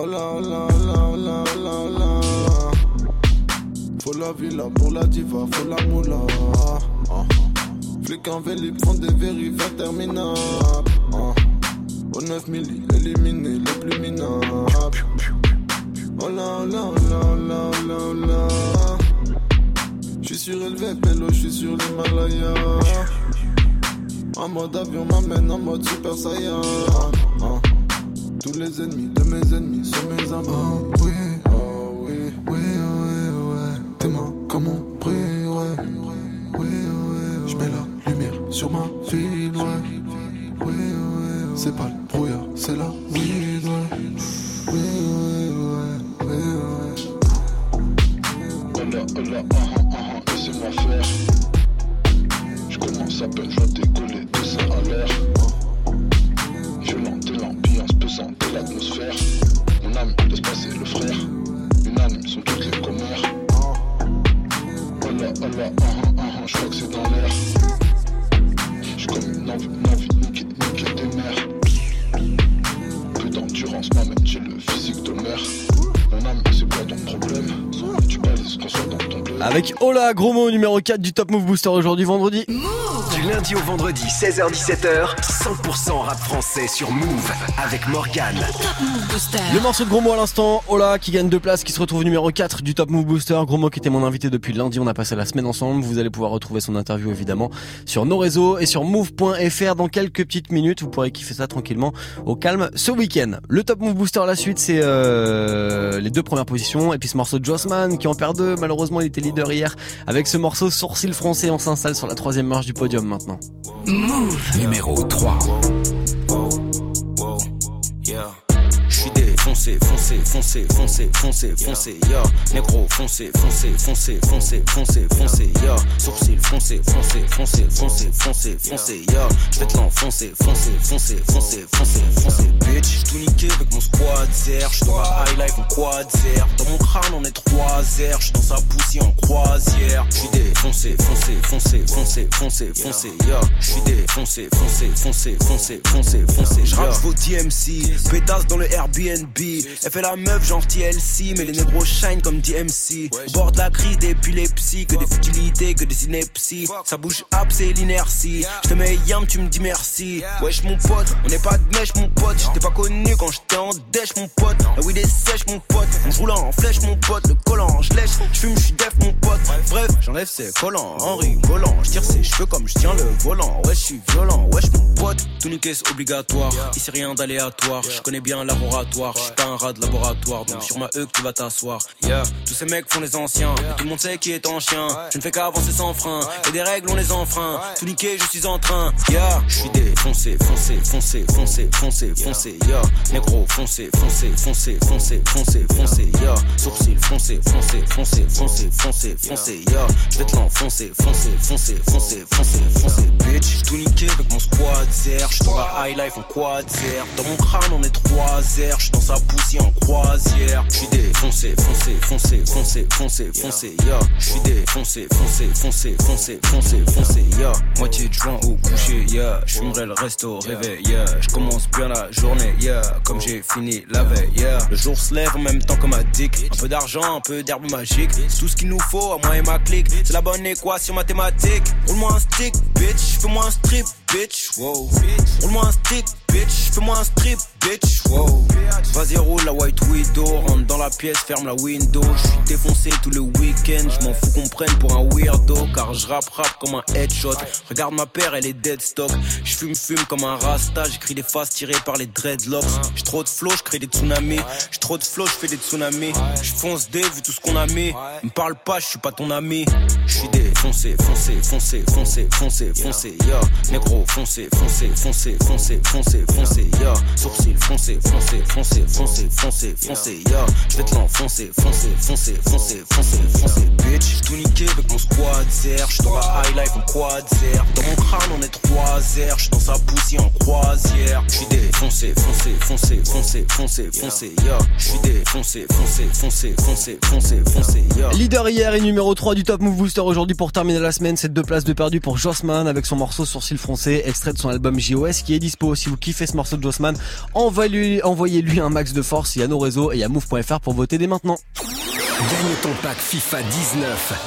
Allah, Allah, Allah, Allah, Allah, Allah. Faut la villa pour la diva, faut la moula. Ah. Flic en vélib font des vérifs interminables. Ah. Au 9 milli, éliminé les plus minables. Oh là, oh là, oh là, oh là, oh là, oh là. J'suis surélevé, pélo, j'suis sur l'Himalaya. En mode avion m'amène en mode super saiyan. Ah, ah. Tous les ennemis de mes ennemis sont mes amants. Ah, oui, oh, oui, oui, oui, oui. Tes mains comme on brille, ouais. Oui, oui, oui. Je mets la lumière sur ma ville, ouais. Oui, oui, oui. C'est pas Gros mot numéro 4 du Top Move Booster aujourd'hui vendredi. Du lundi au vendredi, 16h-17h, 100% rap français sur Move avec Morgane. Le morceau de gros mot à l'instant, Ola qui gagne deux places, qui se retrouve numéro 4 du Top Move Booster. Gros mot qui était mon invité depuis lundi, on a passé la semaine ensemble. Vous allez pouvoir retrouver son interview évidemment sur nos réseaux et sur move.fr dans quelques petites minutes. Vous pourrez kiffer ça tranquillement au calme ce week-end. Le Top Move Booster, la suite, c'est euh, les deux premières positions. Et puis ce morceau de Jossman qui en perd deux. Malheureusement, il était leader hier. Avec ce morceau Sourcil français, on s'installe sur la troisième marche du podium maintenant. Numéro 3. Défoncé, foncé, foncé, foncé, foncé, foncé, ya. Négro, foncé, foncé, foncé, foncé, foncé, foncé, ya. Sourcil, foncé, foncé, foncé, foncé, foncé, foncé, ya. J'vais te l'enfoncer, foncé, foncé, foncé, foncé, foncé, bitch. J'suis tout niqué avec mon squad zer. J'suis dans la high life en quad zer. Dans mon crâne, on est trois airs. J'suis dans sa poussière en croisière. J'suis défoncé, foncé, foncé, foncé, foncé, foncé, ya. J'suis défoncé, foncé, foncé, foncé, foncé, foncé, J'rappe vos DMC, pétasse dans le Airbnb. Elle fait la meuf genre TLC, mais les négros shine comme DMC. Au bord de la crise d'épilepsie, que des futilités, que des inepties. Ça bouge up, c'est l'inertie. Je te mets yam, tu me dis merci. Wesh mon pote, on n'est pas de mèche mon pote. J'étais pas connu quand j'étais en dèche mon pote. La weed est sèche mon pote. On roule en flèche mon pote. Le collant, je lèche, je fume, je suis def mon pote. Bref, j'enlève ses collants en rigolant. Je tire ses cheveux comme je tiens le volant. Ouais, je suis violent, wesh mon pote. Tout niquer c'est obligatoire. Ici rien d'aléatoire. Je connais bien laboratoire. Je suis pas un rat de laboratoire. Donc sur ma E que tu vas t'asseoir. Yeah, tous ces mecs font les anciens. Et tout le monde sait qui est en chien. Je ne fais qu'avancer sans frein. Et des règles on les enfreint. Tout niquer, je suis en train. Yeah, je suis défoncé, foncé, foncé, foncé, foncé, foncé. Yeah, négro, foncé, foncé, foncé, foncé, foncé, foncé. Yeah, sourcil, foncé, foncé, foncé, foncé, foncé, foncé. Yeah, je vais te l'enfoncer, foncé, foncé, foncé, foncé, foncé, bitch. Tout niqué avec mon squad zer. J'suis dans la high life en quad zer. Dans mon crâne on est trois airs. J'suis dans sa jacuzzi en croisière. J'suis défoncé, foncé, foncé, foncé, foncé, foncé, ya. J'suis défoncé, foncé, foncé, foncé, foncé, foncé, ya. Moitié de joint au coucher, ya. J'fumerai le resto au réveil, ya. J'commence bien la journée, ya. Comme j'ai fini la veille, ya. Le jour se lève en même temps que ma dick. Un peu d'argent, un peu d'herbe magique. C'est tout ce qu'il nous faut, à moi et ma clique. C'est la bonne équation mathématique. Roule-moi un stick, bitch. Fais-moi un strip, bitch. Wow. Roule-moi un stick, bitch. Fais-moi un strip, bitch. Wow. Vas 0 la White Widow. Rentre dans la pièce, ferme la window. Je suis défoncé tout le week-end. Je m'en fous qu'on prenne pour un weirdo. Car je rap rap comme un headshot. Regarde ma paire, elle est dead stock. Je fume fume comme un rasta. J'écris des faces tirées par les dreadlocks. J'ai trop de flow, je crée des tsunamis. J'ai trop de flow, je fais des tsunamis. Je fonce des vu tout ce qu'on a mis. Me parle pas, je suis pas ton ami. Je suis des défoncé, foncé, foncé, foncé, foncé, foncé, ya. Négro, foncé, foncé, foncé, foncé, foncé, foncé, ya. Sourcil, foncé, foncé, foncé, foncé, foncé, foncé, ya. Je vais te l'enfoncer, foncé, foncé, foncé, foncé, foncé, bitch. J'suis tout niqué avec mon squad zer. J'suis dans la high life en quad zer. Dans mon crâne on est trois airs. J'suis dans sa poussière en croisière. J'suis défoncé, foncé, foncé, foncé, foncé, foncé, ya. J'suis défoncé, foncé, foncé, foncé, foncé, foncé, ya. Leader hier et numéro 3 du Top Move Booster aujourd'hui pour terminer la semaine. C'est deux places de perdu pour Jossman avec son morceau Sourcil Français, extrait de son album JOS qui est dispo. Si vous kiffez ce morceau de Jossman, envoyez-lui, envoyez-lui un max de force. Il y a nos réseaux et il y a move.fr pour voter dès maintenant. Gagne ton pack FIFA 19.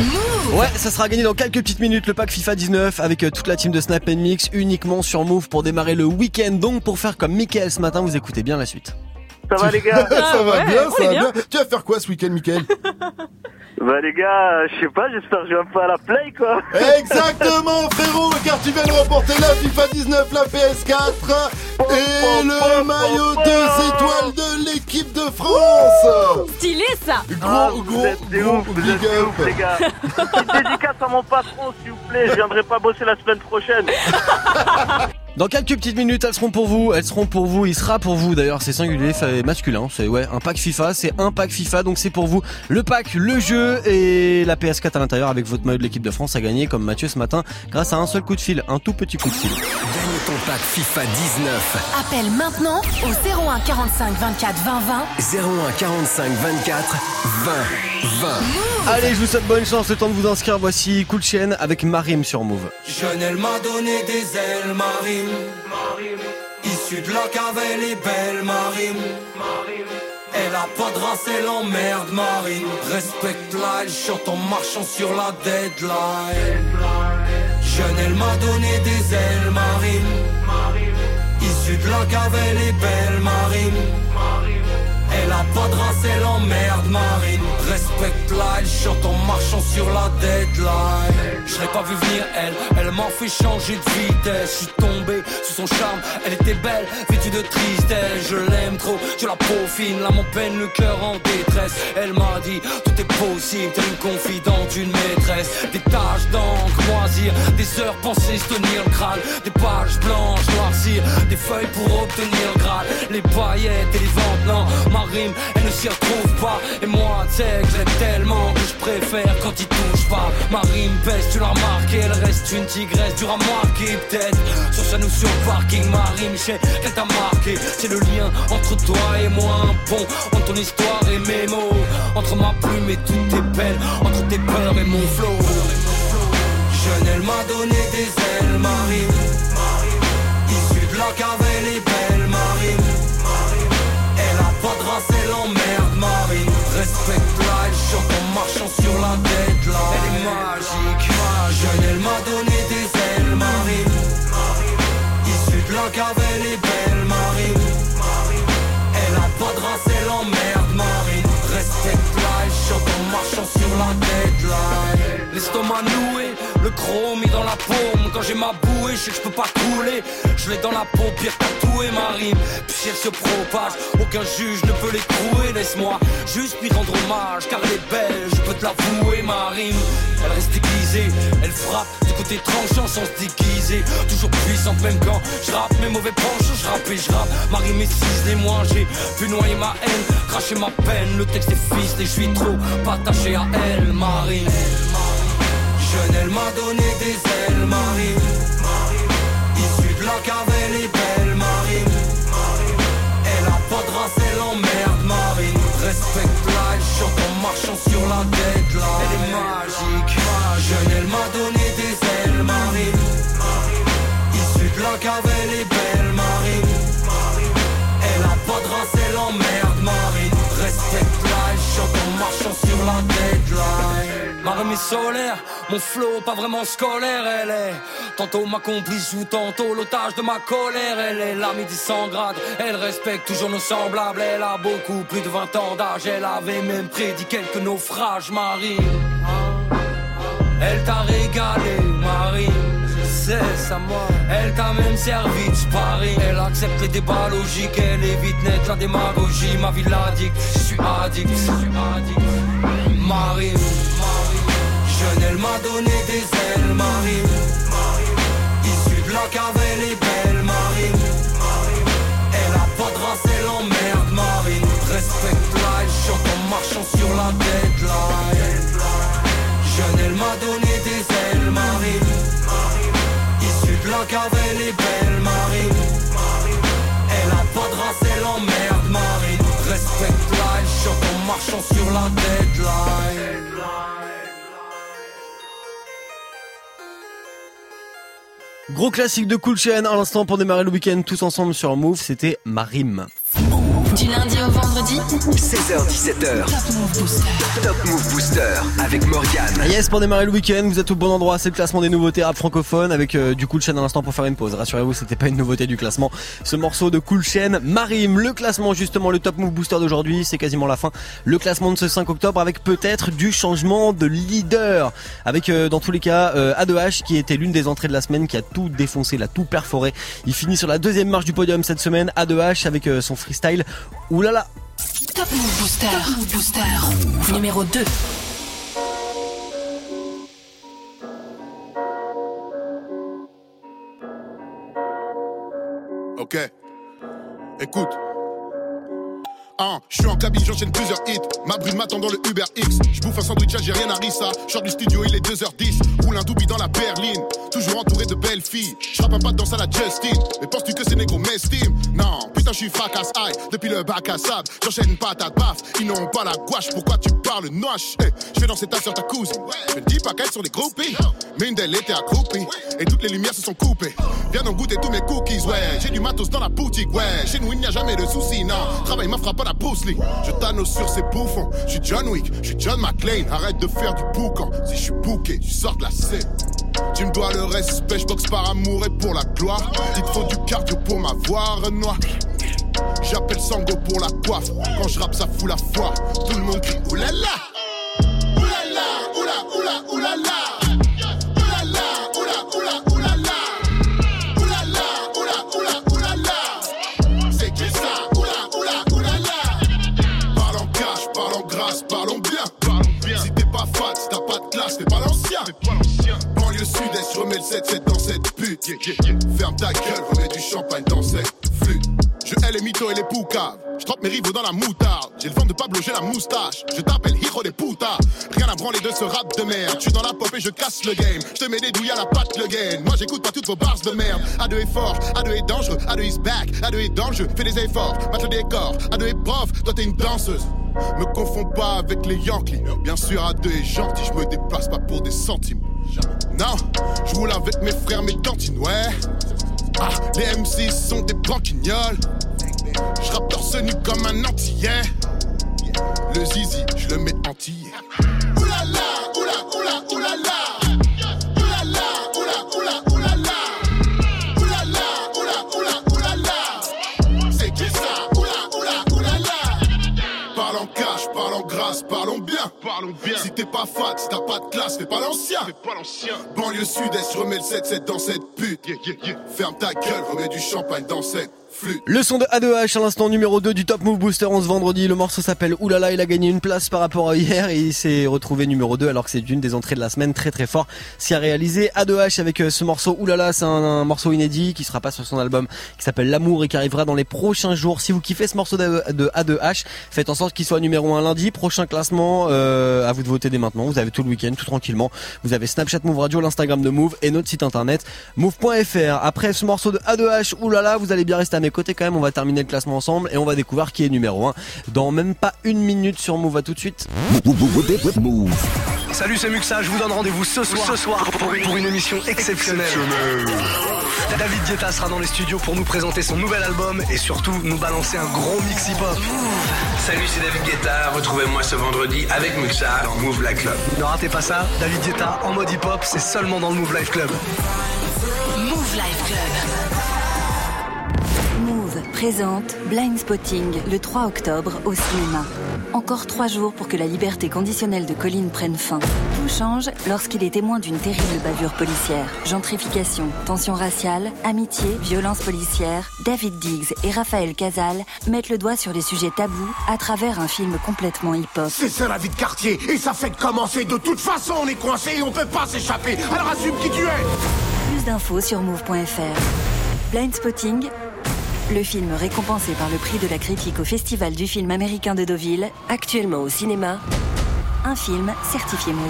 Ouais, ça sera gagné dans quelques petites minutes le pack FIFA 19 avec euh, toute la team de Snap Mix uniquement sur Move pour démarrer le week-end. Donc pour faire comme Mickaël ce matin, vous écoutez bien la suite. Ça va les gars ça va Ouais, bien, ça va bien. bien. Tu vas faire quoi ce week-end, Mickaël Bah les gars, je sais pas, j'espère que je vais un peu à la play quoi. Exactement, frérot, car tu viens de remporter la FIFA 19, la PS4. Et le maillot deux étoiles de l'équipe de France Stylé ça Ah, Gros, vous gros, êtes des gros ouf, vous big êtes des up. ouf, les gars. Dédicace à mon patron, s'il vous plaît. Je viendrai pas bosser la semaine prochaine. Dans quelques petites minutes, elles seront pour vous. Elles seront pour vous. Il sera pour vous. D'ailleurs, c'est singulier, c'est masculin. C'est ouais, un pack FIFA. C'est un pack FIFA, donc c'est pour vous. Le pack, le jeu et la PS4 à l'intérieur avec votre maillot de l'équipe de France à gagner, comme Mathieu ce matin, grâce à un seul coup de fil, un tout petit coup de fil. Ton pack FIFA 19. Appelle maintenant au 01 45 24 20 20. 01 45 24 20 20. Allez, je vous souhaite bonne chance. Le temps de vous inscrire. Voici Cool Chain avec Marim sur Move. Jeune, elle m'a donné des ailes marines. Issue de la cave, elle est belle marine. Elle a pas de race, elle emmerde marine. Respecte-la, elle chante en marchant sur la deadline. Jeune, elle m'a donné des ailes marines. Issue de la cave, elle est belle marine. Elle a pas de race, elle emmerde marine. Respecte-la, elle chante en marchant sur la deadline. L'ai pas vu venir, elle, elle m'a fait changer de vitesse. Je suis tombé sous son charme, elle était belle, vêtue de tristesse. Je l'aime trop, je la peaufine, là mon peine, le cœur en détresse. Elle m'a dit, tout est possible, t'es une confidente, une maîtresse. Des taches d'encre moisir, des heures pensées se tenir le crâne. Des pages blanches noircir, des feuilles pour obtenir le graal. Les paillettes et les ventes, non, elle ne s'y retrouve pas. Et moi, tu sais que je l'aime tellement que je préfère quand il touche pas. Ma rime pèse, tu l'as remarqué, elle reste une tigresse, dure à marquer peut-être. Sur sa notion de parking, ma rime, qu'elle t'a marqué. C'est le lien entre toi et moi, un pont entre ton histoire et mes mots. Entre ma plume et toutes tes peines, entre tes peurs et mon flow. Jeune, elle m'a donné des ailes marine. Issue de la cave, elle belle. Elle a pas de race, elle emmerde marine. Respecte-la, elle chante en marchant sur la deadline. Elle est magique, jeune, elle m'a donné des ailes marine. Issue de la cave, elle belle marine. Elle a pas de race, elle emmerde marine. Respecte-la, elle chante en marchant sur la deadline. L'estomac noué, chrome mis dans la paume. Quand j'ai ma bouée, je sais que je peux pas couler. Je l'ai dans la paupière tatouée, ma rime. Puis elle se propage, aucun juge ne peut l'écrouer. Laisse-moi juste lui rendre hommage, car elle est belle, je peux te l'avouer, ma rime. Elle reste aiguisée, elle frappe du côté tranchant sans se déguiser. Toujours puissante, même quand je rappe mes mauvais penchants, je rappe et je rappe. Ma rime est ciselée, moi j'ai pu noyer ma haine, cracher ma peine. Le texte est ficelé, je suis trop pas attaché à elle, ma rime. Jeune, elle m'a donné des ailes marine. Issue de la cave, elle est belle marine. Elle a pas de race, elle emmerde marine. Respecte-la, elle chante en marchant sur la deadline. Elle est magique, jeune, elle m'a donné solaire, mon flow pas vraiment scolaire, elle est tantôt ma complice ou tantôt l'otage de ma colère. Elle est l'amie des 100 grades, elle respecte toujours nos semblables. Elle a beaucoup plus de 20 ans d'âge, elle avait même prédit quelques naufrages, Marie. Elle t'a régalé, Marie. C'est ça, moi. Elle t'a même servi de sparring. Elle accepte les débats logiques. Elle évite net la démagogie. Ma vie l'addict. Je suis addict. Je suis addict. Marie. Elle m'a donné des ailes, Marie. Issue de la cave, elle est belle, Marie. Elle a pas de race, elle emmerde, Marie. Respecte-la, elle chante en marchant sur la deadline. Jeune, elle m'a donné des ailes, Marie. Issue de la cave, elle est belle, Marie. Elle a pas de race, elle emmerde, Marie. Respecte-la, elle chante en marchant sur la deadline. Gros classique de Cool Chain à l'instant pour démarrer le week-end tous ensemble sur Move, c'était Marim. Du lundi au vendredi 16h17h. Top Move Booster. Top Move Booster avec Morgane. Ah Yes, pour démarrer le week-end, vous êtes au bon endroit. C'est le classement des nouveautés rap francophones avec euh, du Cool Chain à l'instant pour faire une pause. Rassurez-vous, c'était pas une nouveauté du classement. Ce morceau de Cool Chain, Marim, le classement justement, le Top Move Booster d'aujourd'hui, c'est quasiment la fin. Le classement de ce 5 octobre avec peut-être du changement de leader. Avec euh, dans tous les cas euh, A2H qui était l'une des entrées de la semaine, qui a tout défoncé, l'a tout perforé. Il finit sur la deuxième marche du podium cette semaine. A2H avec euh, son freestyle. Oulala. Top Move Booster. Top Move Booster. Numéro 2. Ok. Écoute. Hein, je suis en cabine, j'enchaîne plusieurs hits. Ma brune m'attend dans le Uber X. Je bouffe un sandwich algérien à Rissa. Sors du studio, il est 2h10. Roule un doubi dans la berline. Toujours entouré de belles filles. Je un pas de danse à la Justin. Mais penses-tu que ces négros m'estiment Non, putain, je suis aïe. Depuis le bac à sable, j'enchaîne patate baf. Ils n'ont pas la gouache, pourquoi tu parles noche? Hey, Je vais danser ta soeur, ta cousine. Je dis pas qu'elles sont des groupies. Mais une d'elles était accroupie. Et toutes les lumières se sont coupées. Viens donc goûter tous mes cookies, ouais. J'ai du matos dans la boutique, ouais. Chez nous, il n'y a jamais de soucis, non. Travail ma frappe à Je t'annonce sur ces bouffons. Je suis John Wick, je suis John McClane. Arrête de faire du boucan. Si je suis bouqué, tu sors de la scène. Tu me dois le respect, je boxe par amour et pour la gloire. Il te faut du cardio pour m'avoir, Renoir. J'appelle Sango pour la coiffe. Quand je rappe, ça fout la foi. Tout le monde crie. Oulala, remets le 7-7 dans cette pute. Ferme ta gueule, remets du champagne dans cette. Je hais les mythos et les poucaves. Je trempe mes rivaux dans la moutarde. J'ai le vent de Pablo, j'ai la moustache. Je t'appelle Hijo des putas. Rien à branler de ce rap de merde. Je suis dans la pop et je casse le game. Je te mets des douilles à la patte le gain. Moi j'écoute pas toutes vos bars de merde. A2 est fort, A2 est dangereux, A2 is back, A2 est dans le jeu. Fais des efforts, mate le décor. A2 est prof, toi t'es une danseuse. Me confonds pas avec les Yankees. Bien sûr, A2 est gentil, je me déplace pas pour des centimes. Non, je roule avec mes frères, mes cantines, ouais. Ah, les MC sont des branquignoles. Je rappe torse nu comme un antillais. Le zizi, je le mets entier. Oulala, oula, oula, oulala. Parlons bien. Parlons bien. Si t'es pas fat, si t'as pas de classe, fais pas l'ancien. Fais pas l'ancien. Banlieue sud-est, remets le 7-7 dans cette pute. Ferme ta gueule, remets du champagne dans cette Le son de A2H à l'instant numéro 2 du Top Move Booster on ce vendredi. Le morceau s'appelle Oulala, il a gagné une place par rapport à hier et il s'est retrouvé numéro 2 alors que c'est une des entrées de la semaine très très fort. Ce qui a réalisé A2H avec euh, ce morceau Oulala, c'est un, morceau inédit qui sera pas sur son album qui s'appelle L'amour et qui arrivera dans les prochains jours. Si vous kiffez ce morceau de, de A2H, faites en sorte qu'il soit numéro 1 lundi. Prochain classement, euh, à vous de voter dès maintenant. Vous avez tout le week-end, tout tranquillement. Vous avez Snapchat Move Radio, l'Instagram de Move et notre site internet move.fr. Après ce morceau de A2H, oulala, vous allez bien rester à mes côtés quand même. On va terminer le classement ensemble et on va découvrir qui est numéro 1 dans même pas une minute sur Move. À tout de suite. Salut, c'est Muxa, je vous donne rendez-vous ce soir, ce soir pour, pour une émission exceptionnelle. David Guetta sera dans les studios pour nous présenter son nouvel album et surtout nous balancer un gros mix hip-hop. Salut, c'est David Guetta. Retrouvez-moi ce vendredi avec Muxa dans Move Life Club. Ne ratez pas ça, David Guetta en mode hip-hop, c'est seulement dans le Move Life Club. Move Life Club. Présente Blind Spotting le 3 octobre au cinéma. Encore trois jours pour que la liberté conditionnelle de Colline prenne fin. Tout change lorsqu'il est témoin d'une terrible bavure policière. Gentrification, tension raciale, amitié, violence policière. David Diggs et Raphaël Casal mettent le doigt sur les sujets tabous à travers un film complètement hip-hop. C'est ça la vie de quartier, et ça fait de commencer. De toute façon, on est coincé et on peut pas s'échapper. Alors assume qui tu es Plus d'infos sur move.fr. Blind Spotting, le film récompensé par le prix de la critique au Festival du film américain de Deauville, actuellement au cinéma. Un film certifié Move.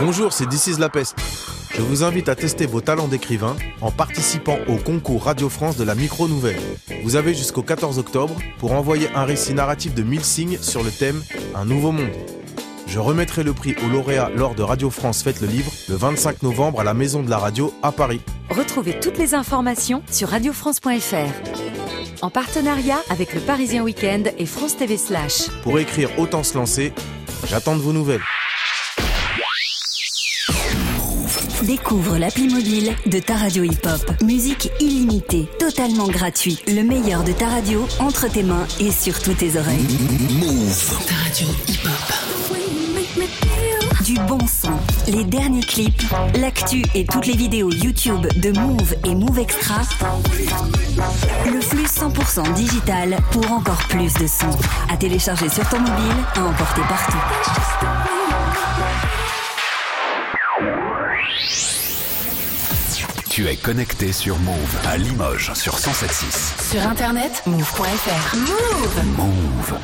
Bonjour, c'est This is La Peste. Je vous invite à tester vos talents d'écrivain en participant au concours Radio France de la micro-nouvelle. Vous avez jusqu'au 14 octobre pour envoyer un récit narratif de 1000 signes sur le thème Un nouveau monde. Je remettrai le prix au lauréat lors de Radio France Fête le Livre le 25 novembre à la Maison de la Radio à Paris. Retrouvez toutes les informations sur radiofrance.fr. En partenariat avec le Parisien Week-end et France TV Slash. Pour écrire Autant se lancer, j'attends de vos nouvelles. Découvre l'appli mobile de ta radio hip-hop. Musique illimitée, totalement gratuite. Le meilleur de ta radio entre tes mains et sur toutes tes oreilles. Move. Ta radio hip-hop. Bon son, les derniers clips, l'actu et toutes les vidéos YouTube de Move et Move Extra. Le flux 100% digital pour encore plus de son. À télécharger sur ton mobile, à emporter partout. Tu es connecté sur Move à Limoges sur 107.6. Sur internet, move.fr. Move. Move.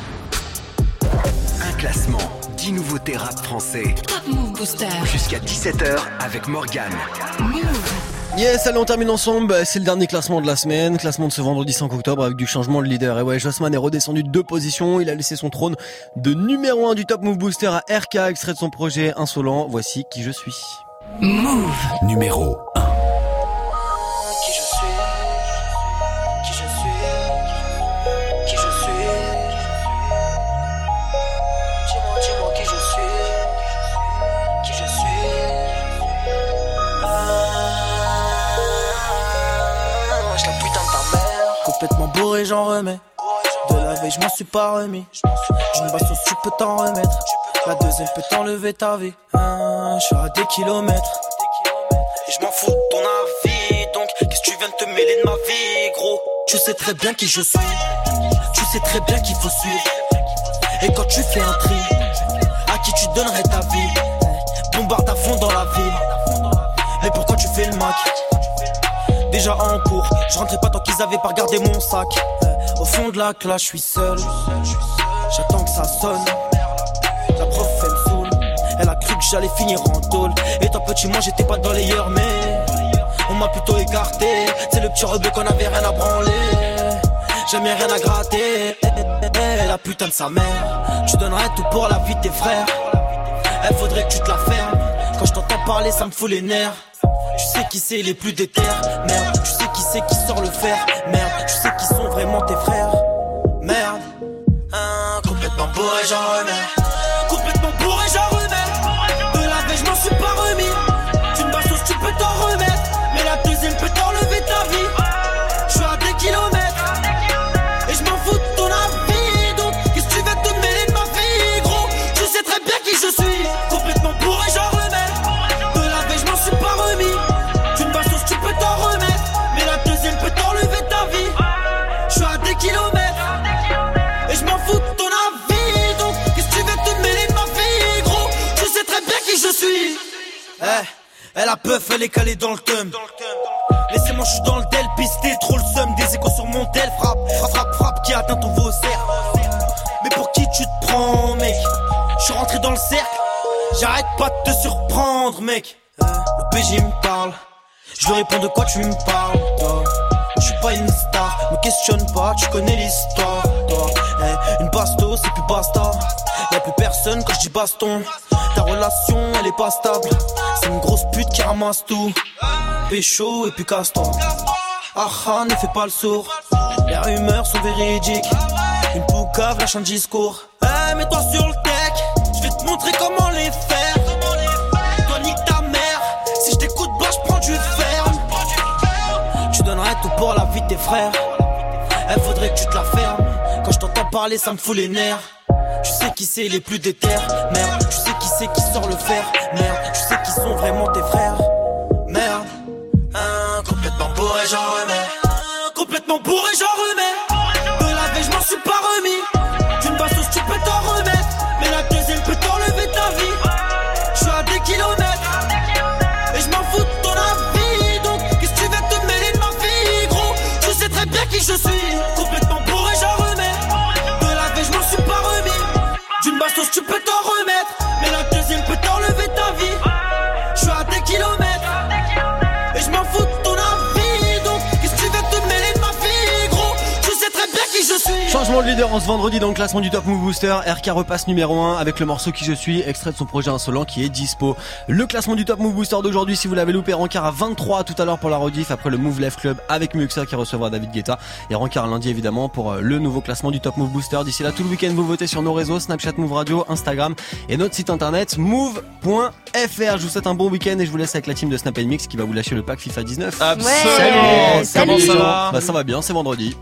Un classement, 10 nouveautés rap français. Top Move Booster. Jusqu'à 17h avec Morgane. Move. Yes, allez, on termine ensemble. Bah, C'est le dernier classement de la semaine. Classement de ce vendredi 5 octobre avec du changement de leader. Et ouais, Jossman est redescendu de deux positions. Il a laissé son trône de numéro 1 du Top Move Booster à RK, extrait de son projet Insolent. Voici qui je suis. Move. Numéro 1. Bourré, j'en remets. De la veille, je m'en suis pas remis. Une basse au tu peux t'en remettre. La deuxième peut t'enlever ta vie. Ah, je suis à des kilomètres. Et je m'en fous de ton avis. Donc, qu'est-ce que tu viens de te mêler de ma vie, gros? Tu sais très bien qui je suis. Tu sais très bien qu'il faut suivre. Et quand tu fais un tri, à qui tu donnerais ta vie? Bombarde à fond dans la ville. Et pourquoi tu fais le Mac Déjà en cours, je rentrais pas tant qu'ils avaient pas regardé mon sac. Euh, Au fond de la classe, je suis seul. J'attends que ça sonne. La prof, elle me saoule. Elle a cru que j'allais finir en tôle. Étant petit, moi j'étais pas dans les yeux, mais on m'a plutôt écarté. C'est le petit rebeu qu'on avait rien à branler. Jamais rien à gratter. Eh, eh, eh, La putain de sa mère. Tu donnerais tout pour la vie de tes frères. Elle faudrait que tu te la fermes. Quand je t'entends parler, ça me fout les nerfs. Tu sais qui c'est les plus déter, merde. Tu sais qui c'est qui sort le fer, merde. Tu sais qui sont vraiment tes frères, merde. Hein, complètement bourré, j'en remets. Complètement bourré, j'en remets. Elle a peuf, elle est calée dans le thum. Laissez-moi, je suis dans le del, pisté, trop le seum. Des échos sur mon del, frappe, frappe, frappe, frappe, qui atteint ton vaussaire. Mais pour qui tu te prends, mec? Je suis rentré dans le cercle, j'arrête pas de te surprendre, mec. Le PG me parle, je lui réponds de quoi tu me parles, toi? Je suis pas une star, me questionne pas, tu connais l'histoire, toi. Eh, une basto, c'est plus basta. Y'a plus personne quand je dis baston. Ta relation, elle est pas stable. C'est une grosse pute qui ramasse tout. Pécho et puis casse-toi. Ah ah, ne fais pas le sourd. Les rumeurs sont véridiques. Une poucave lâche un discours. Eh, mets-toi sur le tech. Je vais te montrer comment les faire. Toi, nique ta mère. Si je t'écoute, bah, je prends du ferme. Tu donnerais tout pour la vie de tes frères. Elle faudrait que tu te la fermes. Quand je t'entends parler, ça me fout les nerfs. Tu sais qui c'est les plus déter, merde. Tu sais qui c'est qui sort le fer, merde. Tu sais qui sont vraiment tes frères, merde. Hein, complètement bourré, j'en remets. Complètement bourré, j'en remets. Leader en ce vendredi dans le classement du Top Move Booster. RK repasse numéro 1 avec le morceau Qui je suis, extrait de son projet insolent qui est dispo. Le classement du Top Move Booster d'aujourd'hui, si vous l'avez loupé, Rancard à 23 tout à l'heure pour la rediff après le Move Left Club avec Muxa qui recevra David Guetta. Et Rancard lundi évidemment pour euh, le nouveau classement du Top Move Booster. D'ici là, tout le week-end, vous votez sur nos réseaux Snapchat Move Radio, Instagram et notre site internet move.fr. Je vous souhaite un bon week-end et je vous laisse avec la team de Snap Mix qui va vous lâcher le pack FIFA 19. Absolument. Salut, Comment Salut, ça va Bah ça va bien, c'est vendredi.